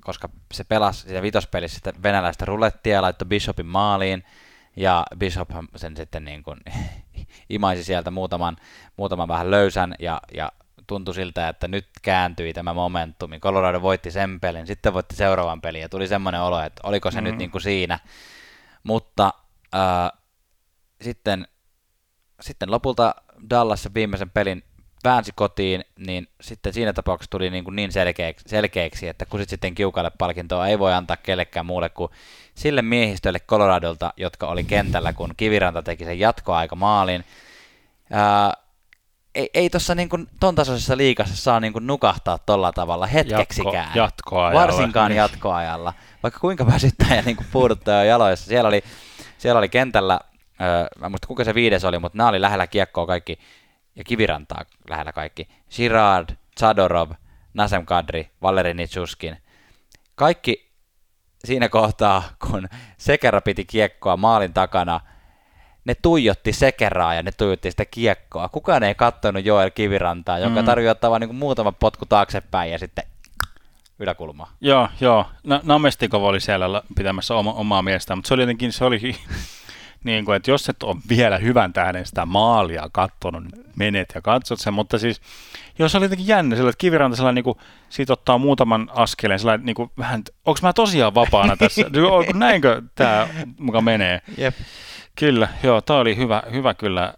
koska se pelasi sitä vitospelissä sitä venäläistä rulettia ja laittoi Bishopin maaliin, ja Bishop sen sitten niin kuin imaisi sieltä muutaman, muutaman vähän löysän ja, ja tuntui siltä, että nyt kääntyi tämä momentumi. Colorado voitti sen pelin, sitten voitti seuraavan pelin ja tuli semmoinen olo, että oliko se mm. nyt niin kuin siinä. Mutta äh, sitten, sitten lopulta Dallas viimeisen pelin väänsi kotiin, niin sitten siinä tapauksessa tuli niin, kuin niin selkeäksi, selkeäksi, että kun sitten kiukalle palkintoa ei voi antaa kellekään muulle kuin sille miehistölle Coloradolta, jotka oli kentällä, kun Kiviranta teki sen jatkoaika maalin. Ää, ei, ei tuossa niin ton tasoisessa liikassa saa niin kuin nukahtaa tolla tavalla hetkeksikään. Jatko, jatkoajalla. Varsinkaan jatkoajalla. Vaikka kuinka väsyttää ja niin kuin puuduttaa jaloissa. Siellä oli, siellä oli kentällä, öö, mä muista kuinka se viides oli, mutta nämä oli lähellä kiekkoa kaikki kivirantaa lähellä kaikki. Girard, Zadorov, Nasem Kadri, Valeri Nitsuskin. Kaikki siinä kohtaa, kun Sekera piti kiekkoa maalin takana, ne tuijotti Sekeraa ja ne tuijotti sitä kiekkoa. Kukaan ei katsonut Joel Kivirantaa, joka mm. tarvii ottaa vain niin muutama potku taaksepäin ja sitten yläkulmaa. Joo, joo. No, Namestikov oli siellä pitämässä oma, omaa miestään, mutta se oli jotenkin, se oli niin kuin, että jos et ole vielä hyvän tähden sitä maalia katsonut, niin menet ja katsot sen, mutta siis jos oli jotenkin jännä, sillä että kiviranta sellainen, niin kuin, siitä ottaa muutaman askeleen, sellainen niin kuin, vähän, onko mä tosiaan vapaana tässä, näinkö tämä muka menee? Jep. Kyllä, joo, tämä oli hyvä, hyvä kyllä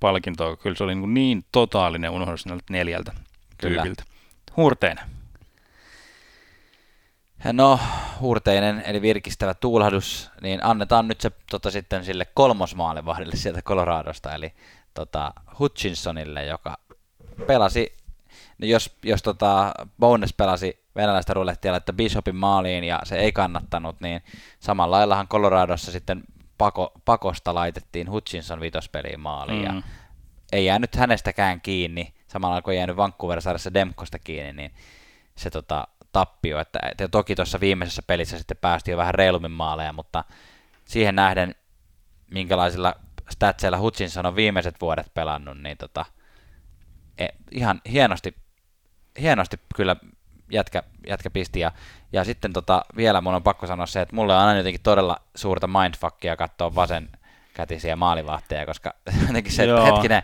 palkinto, kyllä se oli niin, niin totaalinen unohdus näiltä neljältä kyllä. tyypiltä. Huurteinen. No, huurteinen eli virkistävä tuulahdus, niin annetaan nyt se tota, sitten sille kolmosmaalivahdille sieltä Coloradosta, eli tota, Hutchinsonille, joka pelasi, niin jos, jos tota, Bones pelasi venäläistä rulettia että Bishopin maaliin ja se ei kannattanut, niin samalla laillahan Coloradossa sitten pako, pakosta laitettiin Hutchinson vitospeliin maaliin mm. ja ei jäänyt hänestäkään kiinni, samalla kun ei jäänyt Vancouver-sarjassa Demkosta kiinni, niin se tota, tappio. Että, että toki tuossa viimeisessä pelissä sitten päästiin jo vähän reilummin maaleja, mutta siihen nähden, minkälaisilla statseilla Hutchinson on viimeiset vuodet pelannut, niin tota, e, ihan hienosti, hienosti kyllä jätkä, jätkä pisti. Ja, ja sitten tota, vielä mun on pakko sanoa se, että mulle on aina jotenkin todella suurta mindfuckia katsoa vasen kätisiä maalivahteja, koska jotenkin se, että hetkinen,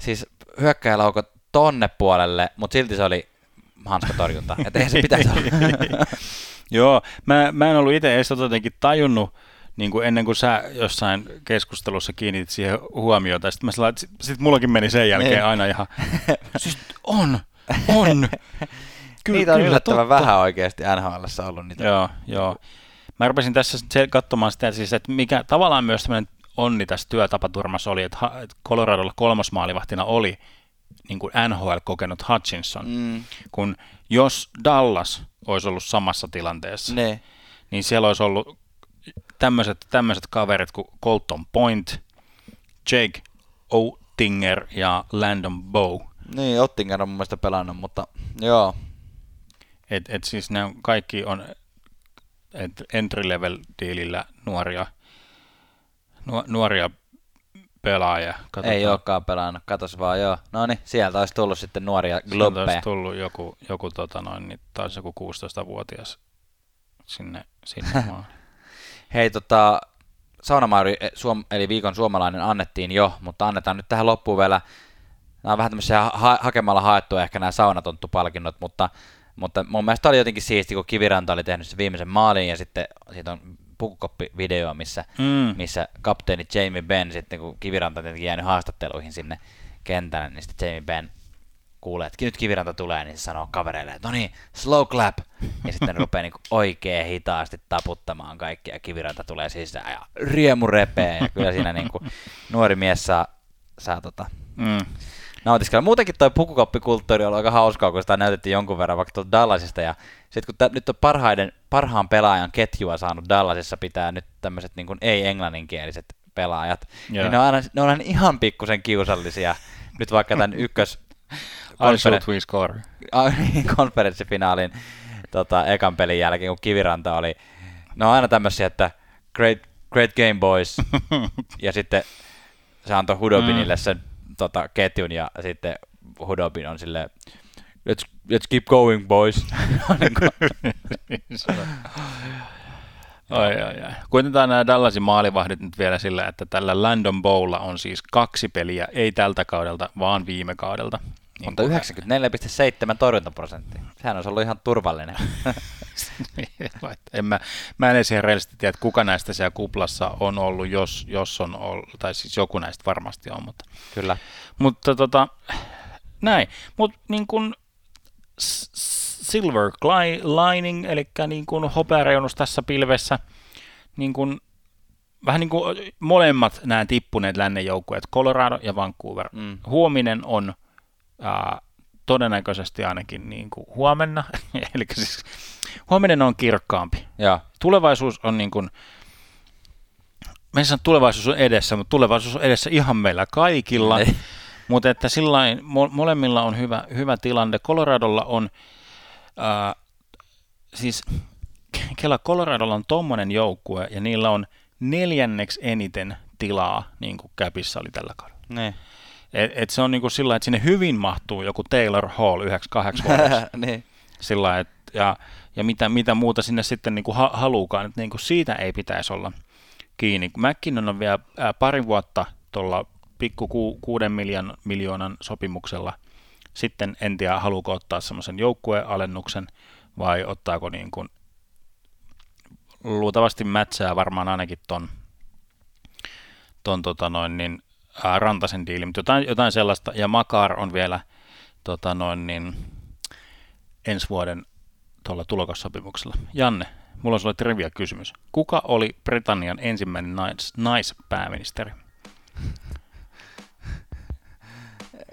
siis hyökkäjälaukot tonne puolelle, mutta silti se oli hanskatorjunta. Että eihän se pitäisi olla. Joo, mä, mä en ollut itse edes jotenkin tajunnut, niin kuin ennen kuin sä jossain keskustelussa kiinnitit siihen huomiota, sitten mä sillä, sit, sit mullakin meni sen jälkeen niin. aina ihan, siis on, on. Kyllä, niitä on kyllä, yllättävän totta. vähän oikeasti NHL ollut niitä. Joo, joo. Mä rupesin tässä katsomaan sitä, siis, että mikä tavallaan myös tämmöinen onni tässä työtapaturmassa oli, että Coloradolla kolmosmaalivahtina oli niin kuin NHL kokenut Hutchinson, mm. kun jos Dallas olisi ollut samassa tilanteessa, ne. niin siellä olisi ollut tämmöiset, tämmöiset kaverit kuin Colton Point, Jake Ottinger ja Landon Bow. Niin, Ottinger on mun mielestä pelannut, mutta joo. Et, et siis ne on, kaikki on entry level diilillä nuoria, nuoria pelaaja. Katsotaan. Ei olekaan pelannut, katos vaan joo. No niin, sieltä olisi tullut sitten nuoria globbeja. Sieltä olisi tullut joku, joku tota noin, niin taisi joku 16-vuotias sinne, sinne Hei tota, Saunamaari, eh, suom, eli viikon suomalainen annettiin jo, mutta annetaan nyt tähän loppuun vielä, nämä on vähän tämmöisiä ha- hakemalla haettu ehkä nämä saunatonttu-palkinnot, mutta, mutta mun mielestä oli jotenkin siisti, kun Kiviranta oli tehnyt sen viimeisen maalin ja sitten siitä on pukukoppivideo, missä, mm. missä kapteeni Jamie Benn sitten, kun Kiviranta on jäänyt haastatteluihin sinne kentälle, niin sitten Jamie Benn kuulee, että nyt kiviranta tulee, niin se sanoo kavereille, että no niin, slow clap. Ja sitten rupeaa niin oikein hitaasti taputtamaan kaikkia. Kiviranta tulee sisään ja riemu repee. Ja kyllä siinä niin kuin nuori mies saa, saa tota, mm. Nautiskella. Muutenkin tuo pukukoppikulttuuri on aika hauskaa, kun sitä näytettiin jonkun verran vaikka tuolta Dallasista. Ja sitten kun t- nyt on parhaiden, parhaan pelaajan ketjua saanut Dallasissa pitää nyt tämmöiset niin ei-englanninkieliset pelaajat, yeah. niin ne on, aina, ne on aina ihan pikkusen kiusallisia. Nyt vaikka tämän ykkös konferen- score. konferenssifinaalin tota, ekan pelin jälkeen, kun Kiviranta oli, no aina tämmöisiä, että great, great game boys, ja sitten se antoi Hudobinille sen tota, ketjun, ja sitten Hudobin on silleen, let's, let's keep going boys. Ai, ai, ai. Kuitenkaan nämä Dallasin maalivahdit nyt vielä sillä, että tällä Landon Bowlla on siis kaksi peliä, ei tältä kaudelta, vaan viime kaudelta. Niin Mutta 94,7 torjuntaprosenttia. Sehän olisi ollut ihan turvallinen. en mä, mä en ihan reellisesti tiedä, että kuka näistä siellä kuplassa on ollut, jos, jos on ollut, tai siis joku näistä varmasti on. Mutta, Kyllä. Mutta tota, näin. Mutta niin kuin silver lining, eli niin kuin hopeareunus tässä pilvessä, niin kuin, vähän niin kuin molemmat nämä tippuneet lännen joukkueet, Colorado ja Vancouver. Mm. Huominen on ää, todennäköisesti ainakin niin kuin huomenna, eli siis huominen on kirkkaampi. Ja. Tulevaisuus on niin kuin, mä en sano, tulevaisuus on edessä, mutta tulevaisuus on edessä ihan meillä kaikilla. Ei. Mutta että sillain, molemmilla on hyvä, hyvä tilanne. Coloradolla on, ää, siis Kela Coloradolla on tommonen joukkue ja niillä on neljänneksi eniten tilaa, niin kuin Käpissä oli tällä kaudella. Ne. Et, et se on niin kuin sillä että sinne hyvin mahtuu joku Taylor Hall 98 vuodessa. niin. Sillä et, ja, ja mitä, mitä muuta sinne sitten niin kuin ha, haluukaan, että niin kuin siitä ei pitäisi olla kiinni. McKinnon on vielä ää, pari vuotta tuolla pikku ku, kuuden miljoon, miljoonan sopimuksella. Sitten en tiedä, haluuko ottaa semmoisen joukkuealennuksen vai ottaako niin kuin, luultavasti mätsää varmaan ainakin ton, ton tota noin, niin, ää, Rantasen diili, mutta jotain, jotain sellaista. Ja Makar on vielä tota noin, niin, ensi vuoden tuolla tulokassopimuksella. Janne, mulla on sulle trivia kysymys. Kuka oli Britannian ensimmäinen nais, naispääministeri?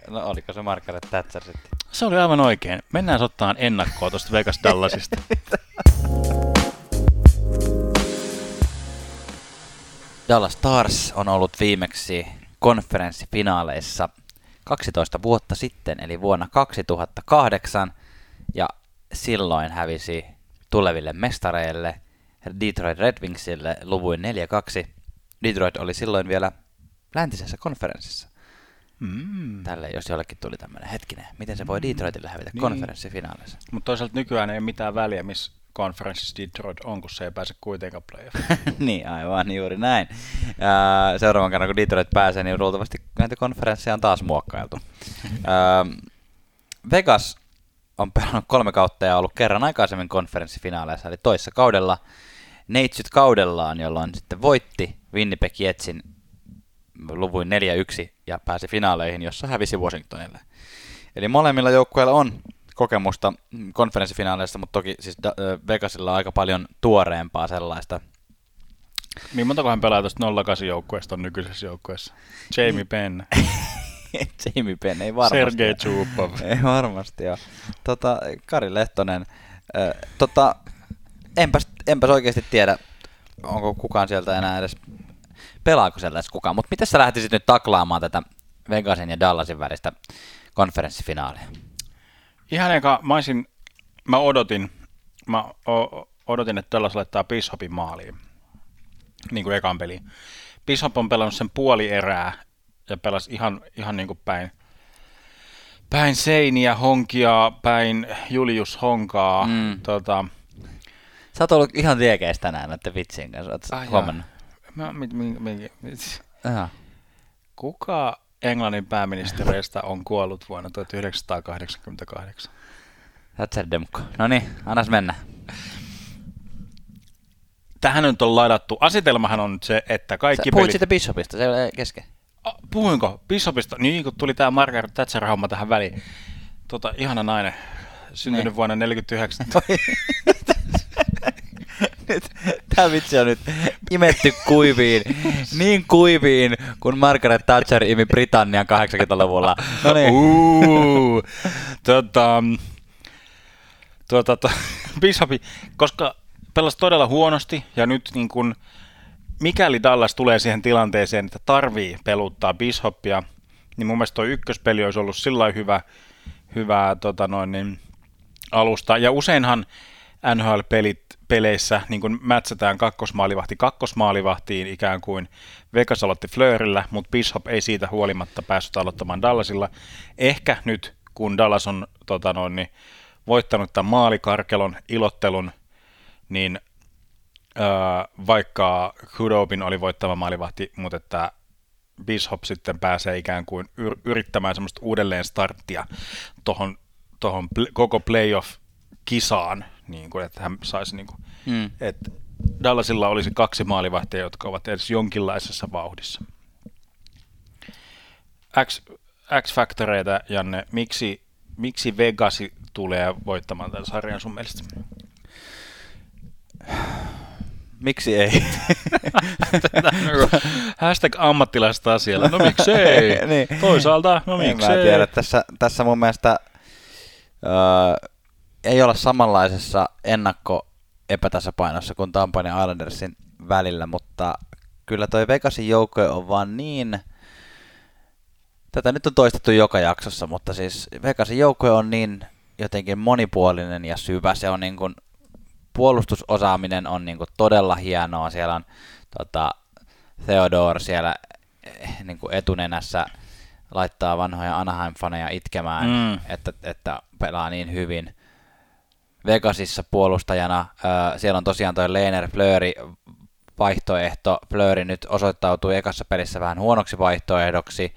No oliko se Margaret Thatcher sitten? Se oli aivan oikein. Mennään ottaan ennakkoa tuosta Vegas Dallasista. Dallas Stars on ollut viimeksi konferenssifinaaleissa 12 vuotta sitten, eli vuonna 2008, ja silloin hävisi tuleville mestareille Detroit Red Wingsille luvuin 4-2. Detroit oli silloin vielä läntisessä konferenssissa. Mm. Tälle, jos jollekin tuli tämmöinen hetkinen, miten se voi mm. Detroitille hävitä niin. konferenssifinaaleissa. Mutta toisaalta nykyään ei ole mitään väliä, missä konferenssissa Detroit on, kun se ei pääse kuitenkaan playoffiin. niin, aivan juuri näin. Ja seuraavan kerran, kun Detroit pääsee, niin luultavasti näitä konferensseja on taas muokkailtu. Vegas on pelannut kolme kautta ja ollut kerran aikaisemmin konferenssifinaaleissa, eli toissa kaudella neitsyt kaudellaan, jolloin sitten voitti Winnipeg Jetsin luvuin 4-1 ja pääsi finaaleihin, jossa hävisi Washingtonille. Eli molemmilla joukkueilla on kokemusta konferenssifinaaleista, mutta toki siis Vegasilla on aika paljon tuoreempaa sellaista. Niin montakohan pelaa tuosta 08 joukkueesta on nykyisessä joukkueessa? Jamie Penn. Jamie Penn, ei varmasti. Sergei Chupov. Ei varmasti, joo. Tota, Kari Lehtonen. Tota, enpäs, enpäs oikeasti tiedä, onko kukaan sieltä enää edes, pelaako siellä edes kukaan. Mutta miten sä lähtisit nyt taklaamaan tätä Vegasin ja Dallasin välistä konferenssifinaalia? Ihan eka, mä, olisin, mä odotin, mä o, odotin, että Dallas laittaa Bishopin maaliin, niin kuin ekan peliin. Bishop on pelannut sen puoli erää ja pelasi ihan, ihan niin kuin päin, päin seiniä, honkia, päin Julius honkaa. Mm. Tota, Sä oot ollut ihan liekeis tänään näiden vitsien kanssa, oot huomannut? Mä, mit, mit, mit, mit. Kuka Englannin pääministereistä on kuollut vuonna 1988? Thatcher Demko. No niin, annas mennä. Tähän nyt on laidattu. Asetelmahan on nyt se, että kaikki Sä puhuit pelit... siitä Bishopista, se ei kesken. Puhuinko? Bishopista? Niin kun tuli tämä Margaret Thatcher-homma tähän väliin. Tota, ihana nainen, syntynyt niin. vuonna 1949. tämä vitsi on nyt imetty kuiviin, niin kuiviin, kun Margaret Thatcher imi Britannian 80-luvulla. No niin. Uh, tota, tuota, to, Bishopi, koska pelasi todella huonosti ja nyt niin kun, mikäli Dallas tulee siihen tilanteeseen, että tarvii peluttaa Bishopia, niin mun mielestä tuo ykköspeli olisi ollut sillä hyvä, hyvä tota noin, niin, alusta. Ja useinhan NHL-pelit peleissä niin kuin mätsätään kakkosmaalivahti kakkosmaalivahtiin ikään kuin Vegas aloitti Fleurillä, mutta Bishop ei siitä huolimatta päässyt aloittamaan Dallasilla. Ehkä nyt, kun Dallas on tota noin, niin, voittanut tämän maalikarkelon, ilottelun, niin öö, vaikka Hudobin oli voittava maalivahti, mutta että Bishop sitten pääsee ikään kuin yr- yrittämään semmoista uudelleen starttia tuohon tohon koko playoff-kisaan, niin kuin, että hän saisi, niin kuin, mm. että Dallasilla olisi kaksi maalivahtia, jotka ovat edes jonkinlaisessa vauhdissa. X, X-Factoreita, Janne, miksi, miksi Vegasi tulee voittamaan tämän sarjan sun mielestä? Miksi ei? Hashtag ammattilaista asialla. No miksi ei? niin. Toisaalta, no miksi ei? tiedä. Tässä, tässä mun mielestä öö, ei olla samanlaisessa ennakko epätasapainossa kuin Tampan ja Islandersin välillä, mutta kyllä toi Vegasin joukko on vaan niin... Tätä nyt on toistettu joka jaksossa, mutta siis Vegasin joukko on niin jotenkin monipuolinen ja syvä. Se on niin kuin, puolustusosaaminen on niin kuin todella hienoa. Siellä on tota, Theodore siellä eh, niin kuin etunenässä laittaa vanhoja Anaheim-faneja itkemään, mm. että, että pelaa niin hyvin. Vegasissa puolustajana, siellä on tosiaan toi Lehner Flöri vaihtoehto. Flöri nyt osoittautui ekassa pelissä vähän huonoksi vaihtoehdoksi.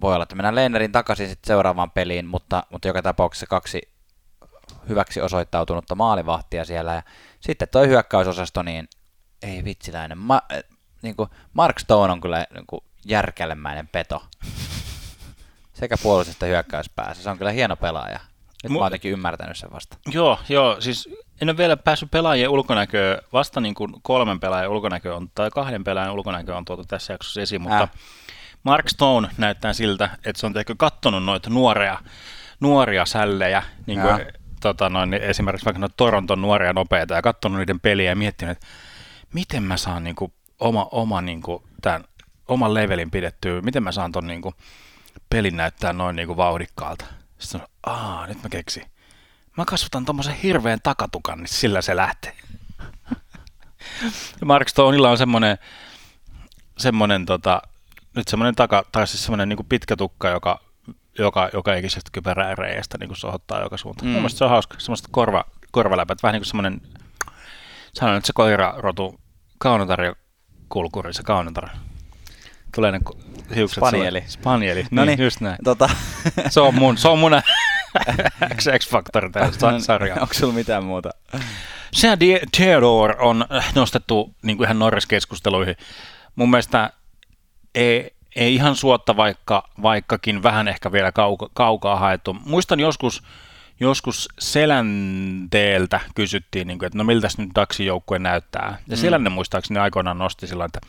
Voi olla, että mennään Lehnerin takaisin sitten seuraavaan peliin, mutta, mutta joka tapauksessa kaksi hyväksi osoittautunutta maalivahtia siellä. Ja sitten toi hyökkäysosasto, niin ei vitsiläinen. Ma, niin kuin Mark Stone on kyllä niin kuin järkelemäinen peto. Sekä puolustus että hyökkäyspäässä. Se on kyllä hieno pelaaja. Nyt mä oon jotenkin ymmärtänyt sen vasta. Joo, joo, siis en ole vielä päässyt pelaajien ulkonäköä, vasta niin kuin kolmen pelaajan ulkonäkö on, tai kahden pelaajan ulkonäkö on tuotu tässä jaksossa esiin, mutta äh. Mark Stone näyttää siltä, että se on ehkä kattonut noita nuoria, nuoria sällejä, niin kuin, tota noin, esimerkiksi vaikka noita Toronton nuoria nopeita, ja katsonut niiden peliä ja miettinyt, että miten mä saan niin kuin, oma, oma, niin kuin, tämän, oman levelin pidettyä, miten mä saan ton niin kuin, pelin näyttää noin niin kuin, vauhdikkaalta. Sitten on, aa, nyt mä keksin. Mä kasvatan tommosen hirveän takatukan, niin sillä se lähtee. Mark Stoneilla on semmonen, semmonen tota, nyt semmonen taka, tai siis semmonen niin pitkä tukka, joka, joka, joka ikisestä kypärää reiästä niin sohottaa joka suuntaan. Mm. Mun se on hauska, semmoista korva, korvaläpät, vähän niin kuin semmonen, sanon nyt se koirarotu, kaunotar ja kulkuri, se kaunotar tulee ne hiukset. Spanieli. Sulle. Spanieli, no niin, just näin. Tota. se on mun, se on mun X-Factor tästä no, sarjaa. Onko sulla mitään muuta? Se Theodore on nostettu niin kuin ihan Norris-keskusteluihin. Mun mielestä ei, ei ihan suotta, vaikka, vaikkakin vähän ehkä vielä kauka, kaukaa haettu. Muistan joskus, joskus Selänteeltä kysyttiin, niin kuin, että no miltä nyt Daxin joukkue näyttää. Ja mm. Selänne muistaakseni aikoinaan nosti sillä että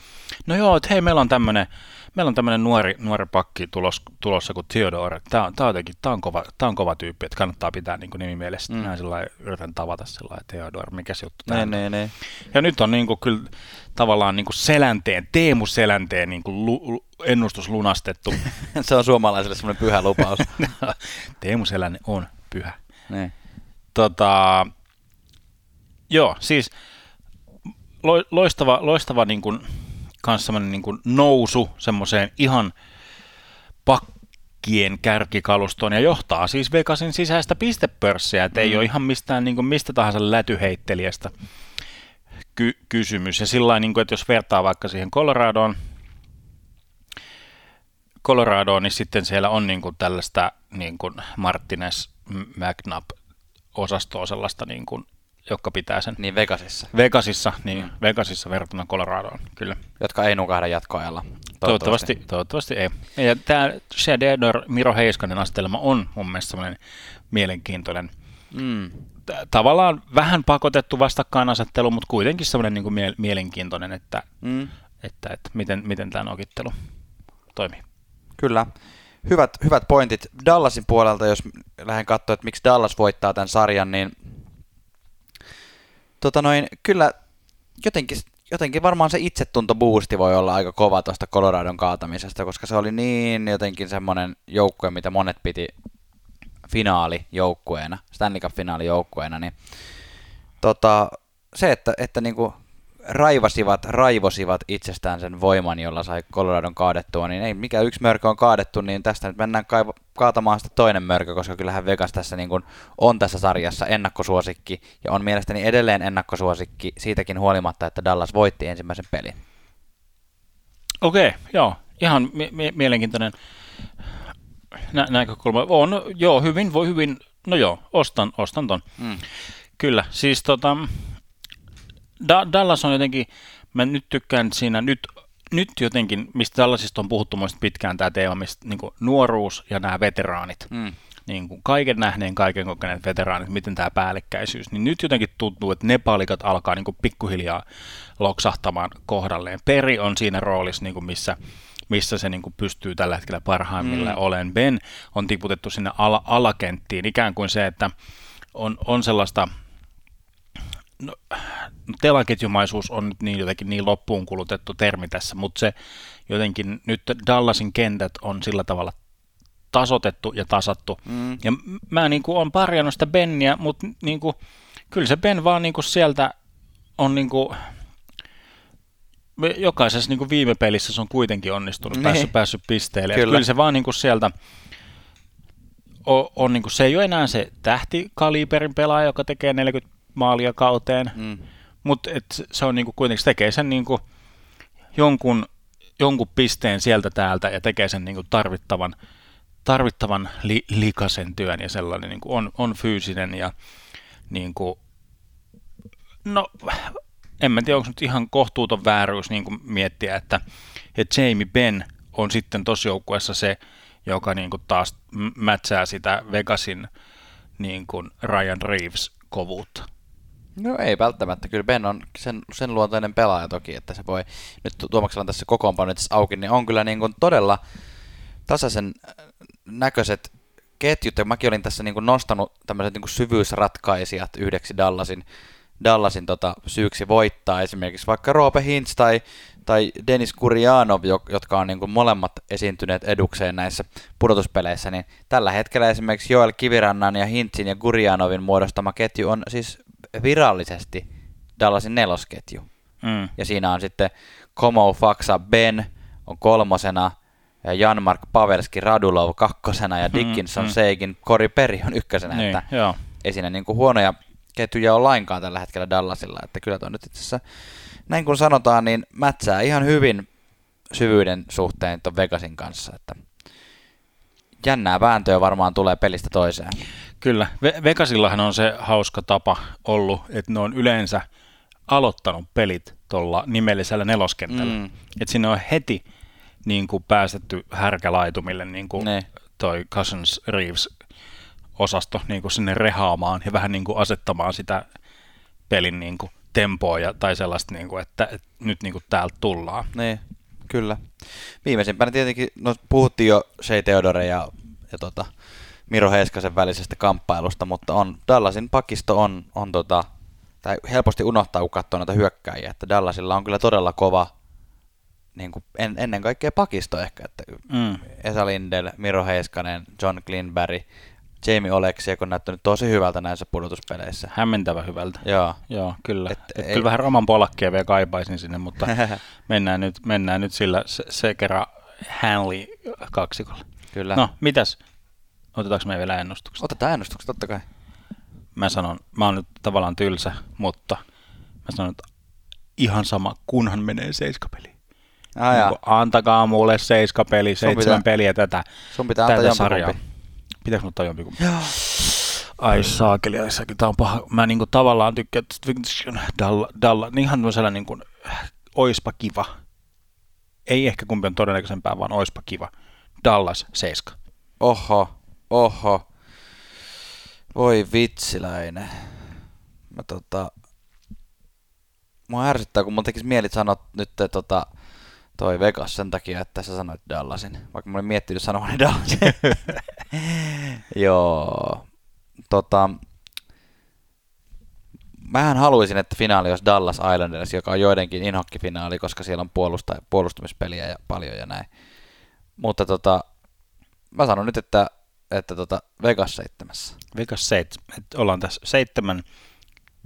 no joo, että hei, meillä on tämmöinen meillä on tämmöinen nuori, nuori pakki tulos, tulossa kuin Theodore. Tämä, on, tämä, on jotenkin, tämä, on kova, tämä on kova tyyppi, että kannattaa pitää niin kuin nimi mielessä. Mm. Näin sillä yritän tavata sillä Theodore, mikä se juttu tämä ne, ne, Ja nyt on niin kuin, kyllä tavallaan niin kuin Selänteen, Teemu Selänteen niin kuin lu, ennustus lunastettu. se on suomalaisille semmoinen pyhä lupaus. Teemu Selänne on pyhä. Ne. Tota, joo, siis loistava, loistava niin kuin, kans niin nousu semmoiseen ihan pakkien kärkikalustoon ja johtaa siis Vegasin sisäistä pistepörssiä, että mm. ei ole ihan mistään niin kuin mistä tahansa lätyheittelijästä ky- kysymys. Ja sillä niin kuin, että jos vertaa vaikka siihen Coloradoon, Coloradoon, niin sitten siellä on niin kuin tällaista niin kuin Martinez McNabb osastoa sellaista niin kuin jotka pitää sen. Niin Vegasissa. Vegasissa, niin mm. Vegasissa verrattuna Coloradoon, kyllä. Jotka ei nukahda jatkoajalla. Toivottavasti, toivottavasti, toivottavasti ei. Ja tämä Shadeder Miro Heiskanen asetelma on mun mielestä semmoinen mielenkiintoinen. Mm. Tavallaan vähän pakotettu vastakkainasettelu, mutta kuitenkin semmoinen niin kuin mie- mielenkiintoinen, että, mm. että, että miten, miten tämä nokittelu toimii. Kyllä. Hyvät, hyvät pointit. Dallasin puolelta, jos lähden katsoa, että miksi Dallas voittaa tämän sarjan, niin tota noin, kyllä jotenkin, jotenkin varmaan se itsetuntobuusti voi olla aika kova tuosta Coloradon kaatamisesta, koska se oli niin jotenkin semmoinen joukkue, mitä monet piti finaalijoukkueena, Stanley Cup finaalijoukkueena, niin tota, se, että, että niinku raivasivat, raivosivat itsestään sen voiman, jolla sai Coloradon kaadettua, niin ei mikä yksi mörkö on kaadettu, niin tästä nyt mennään kaivo, kaatamaan sitä toinen mörkö, koska kyllähän Vegas tässä niin kuin on tässä sarjassa ennakkosuosikki, ja on mielestäni edelleen ennakkosuosikki siitäkin huolimatta, että Dallas voitti ensimmäisen pelin. Okei, okay, joo, ihan mie- mielenkiintoinen nä- näkökulma. On, joo, hyvin, voi hyvin, no joo, ostan, ostan ton. Mm. Kyllä, siis tota, da- Dallas on jotenkin, mä nyt tykkään siinä nyt nyt jotenkin, mistä tällaisista on puhuttu muista pitkään tämä teema, mistä niin kuin nuoruus ja nämä veteraanit, mm. niin kuin kaiken nähneen, kaiken kokeneet veteraanit, miten tämä päällekkäisyys, niin nyt jotenkin tuntuu, että ne palikat alkaa niin kuin pikkuhiljaa loksahtamaan kohdalleen. Peri on siinä roolissa, niin kuin missä missä se niin kuin pystyy tällä hetkellä parhaimmillaan mm. olen. Ben on tiputettu sinne ala- alakenttiin, ikään kuin se, että on, on sellaista, no, telaketjumaisuus on nyt niin jotenkin niin loppuun kulutettu termi tässä, mutta se jotenkin nyt Dallasin kentät on sillä tavalla tasotettu ja tasattu. Mm. Ja mä niin kuin on parjannut sitä Benniä, mutta niin kuin, kyllä se Ben vaan niin kuin sieltä on niin kuin, jokaisessa niin kuin viime pelissä se on kuitenkin onnistunut, niin. päässyt, päässyt pisteelle. Kyllä. kyllä se vaan niin kuin sieltä on, on niin kuin, se ei ole enää se tähtikaliberin pelaaja, joka tekee 40 maalia kauteen, mm. mutta se on niin kuin, kuitenkin, tekee sen niin kuin, jonkun, jonkun pisteen sieltä täältä ja tekee sen niin kuin, tarvittavan, tarvittavan li, likasen työn ja sellainen niin kuin, on, on fyysinen ja niin kuin, no en mä tiedä, onko nyt ihan kohtuuton vääryys niin kuin miettiä, että, että Jamie Ben on sitten tuossa joukkueessa se, joka niin kuin taas mätsää sitä Vegasin niin kuin Ryan Reeves kovuutta. No ei välttämättä. Kyllä Ben on sen, sen luontainen pelaaja toki, että se voi, nyt Tuomaksella tässä kokoonpano auki, niin on kyllä niin kuin todella tasaisen äh, näköiset ketjut, ja mäkin olin tässä niin kuin nostanut tämmöiset niin kuin syvyysratkaisijat yhdeksi Dallasin Dallasin tota, syyksi voittaa esimerkiksi vaikka Roope Hintz tai, tai Denis Kurjanov, jotka on niin kuin molemmat esiintyneet edukseen näissä pudotuspeleissä, niin tällä hetkellä esimerkiksi Joel Kivirannan ja Hintzin ja Kurjanovin muodostama ketju on siis virallisesti Dallasin nelosketju. Mm. Ja siinä on sitten Komo Faksa Ben on kolmosena, ja Janmark Pavelski Radulov kakkosena ja mm, Dickinson mm, Seigin Kori Peri on ykkösenä, niin, että joo. ei siinä niin kuin huonoja ketjuja on lainkaan tällä hetkellä Dallasilla, että kyllä tuo nyt itse asiassa, näin kun sanotaan, niin mätsää ihan hyvin syvyyden suhteen tuon Vegasin kanssa, että jännää vääntöä varmaan tulee pelistä toiseen. Kyllä, Ve- Vegasillahan on se hauska tapa ollut, että ne on yleensä aloittanut pelit tuolla nimellisellä neloskentällä. Mm. Että sinne on heti niin kuin päästetty härkälaitumille, niin kuin ne. toi Cousins Reeves osasto niin kuin sinne rehaamaan ja vähän niin kuin asettamaan sitä pelin niin kuin tempoa ja, tai sellaista, niin kuin, että, että nyt niin kuin täältä tullaan. Niin, kyllä. Viimeisimpänä tietenkin, no puhuttiin jo Shea Theodore ja, ja tota, Miro Heiskasen välisestä kamppailusta, mutta on, Dallasin pakisto on, on tota, tai helposti unohtaa, kun katsoo näitä hyökkäjiä, että Dallasilla on kyllä todella kova, niin kuin en, ennen kaikkea pakisto ehkä, että mm. Esa Lindel, Miro Heiskanen, John Klinberry, Jamie Oleksi, on näyttänyt tosi hyvältä näissä pudotuspeleissä. Hämmentävä hyvältä. Joo. Joo, kyllä. Et, Et ei... Kyllä vähän Roman Polakkia vielä kaipaisin sinne, mutta mennään, nyt, mennään nyt sillä se, se kerran Hanley kaksikolla. Kyllä. No, mitäs? Otetaanko me vielä ennustukset? Otetaan ennustukset, totta kai. Mä sanon, mä oon nyt tavallaan tylsä, mutta mä sanon, että ihan sama, kunhan menee seiskapeli. Ah, niin antakaa mulle seiskapeli, seitsemän pitää, peliä tätä, sun pitää tätä sarjaa. Pitäis ottaa jompikumpi? Joo. Ai saakeli, ai saakeli, tää on paha. Mä niinku tavallaan tykkään, että Dalla, Dalla, niin ihan sellainen niinku, oispa kiva. Ei ehkä kumpi on todennäköisempää, vaan oispa kiva. Dallas 7. Oho, oho. Voi vitsiläinen. Mä tota... Mua ärsyttää, kun mun tekisi mieli sanoa nyt tota, toi Vegas sen takia, että sä sanoit Dallasin. Vaikka mä olin miettinyt sanoa Dallasin. Joo. Tota, mähän haluaisin, että finaali olisi Dallas Islanders, joka on joidenkin inhokkifinaali, koska siellä on puolusta, puolustumispeliä ja paljon ja näin. Mutta tota, mä sanon nyt, että, että tota Vegas seitsemässä. Vegas seitsemän. Ollaan tässä seitsemän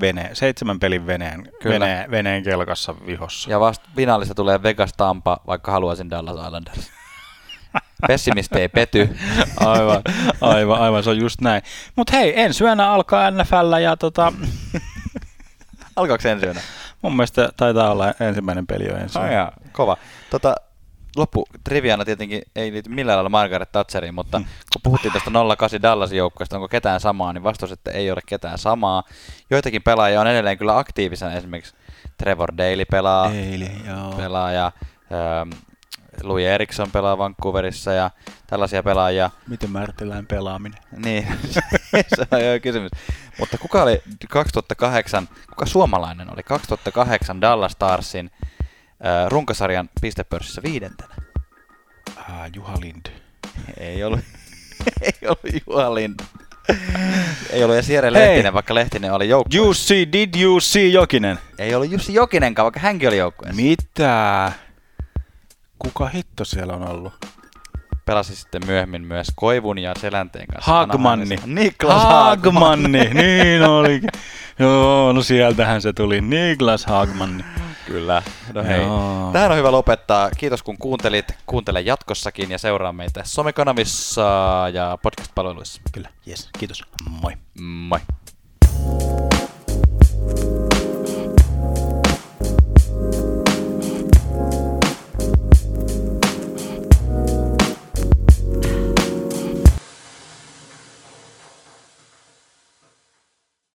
vene, seitsemän pelin veneen, Vene, veneen kelkassa vihossa. Ja vasta finaalissa tulee Vegas Tampa, vaikka haluaisin Dallas Islanders. Pessimisti ei pety. aivan, aivan, aivan, se on just näin. Mutta hei, ensi yönä alkaa NFL ja tota... Alkaako ensi yönä? Mun mielestä taitaa olla ensimmäinen peli jo ensi yönä. kova. Tota, loppu triviana tietenkin ei liity millään lailla Margaret Thatcheriin, mutta hmm. kun puhuttiin tästä 08 Dallasin joukkueesta, onko ketään samaa, niin vastaus, että ei ole ketään samaa. Joitakin pelaajia on edelleen kyllä aktiivisena, esimerkiksi Trevor Daly pelaa, Daly, joo. pelaa ja Ähm, Louis Eriksson pelaa Vancouverissa ja tällaisia pelaajia. Miten määritellään pelaaminen? Niin, se on jo kysymys. Mutta kuka oli 2008, kuka suomalainen oli 2008 Dallas Starsin äh, runkosarjan pistepörssissä viidentenä? Ah, Juha Lind. Ei ollut, ei ollut Juha Lind. Ei ollut edes Jere Lehtinen, vaikka Lehtinen oli joukkueessa. Jussi, did you see Jokinen? Ei ollut Jussi Jokinenkaan, vaikka hänkin oli joukkueessa. Mitä? Kuka hitto siellä on ollut? Pelasi sitten myöhemmin myös Koivun ja Selänteen kanssa. Hagmanni. Niklas Hagmanni, niin oli. Joo, no sieltähän se tuli. Niklas Hagmanni. Kyllä. No hei. Joo. Tähän on hyvä lopettaa. Kiitos kun kuuntelit. Kuuntele jatkossakin ja seuraa meitä somekanavissa ja podcast-palveluissa. Kyllä, yes. Kiitos. Moi. Moi.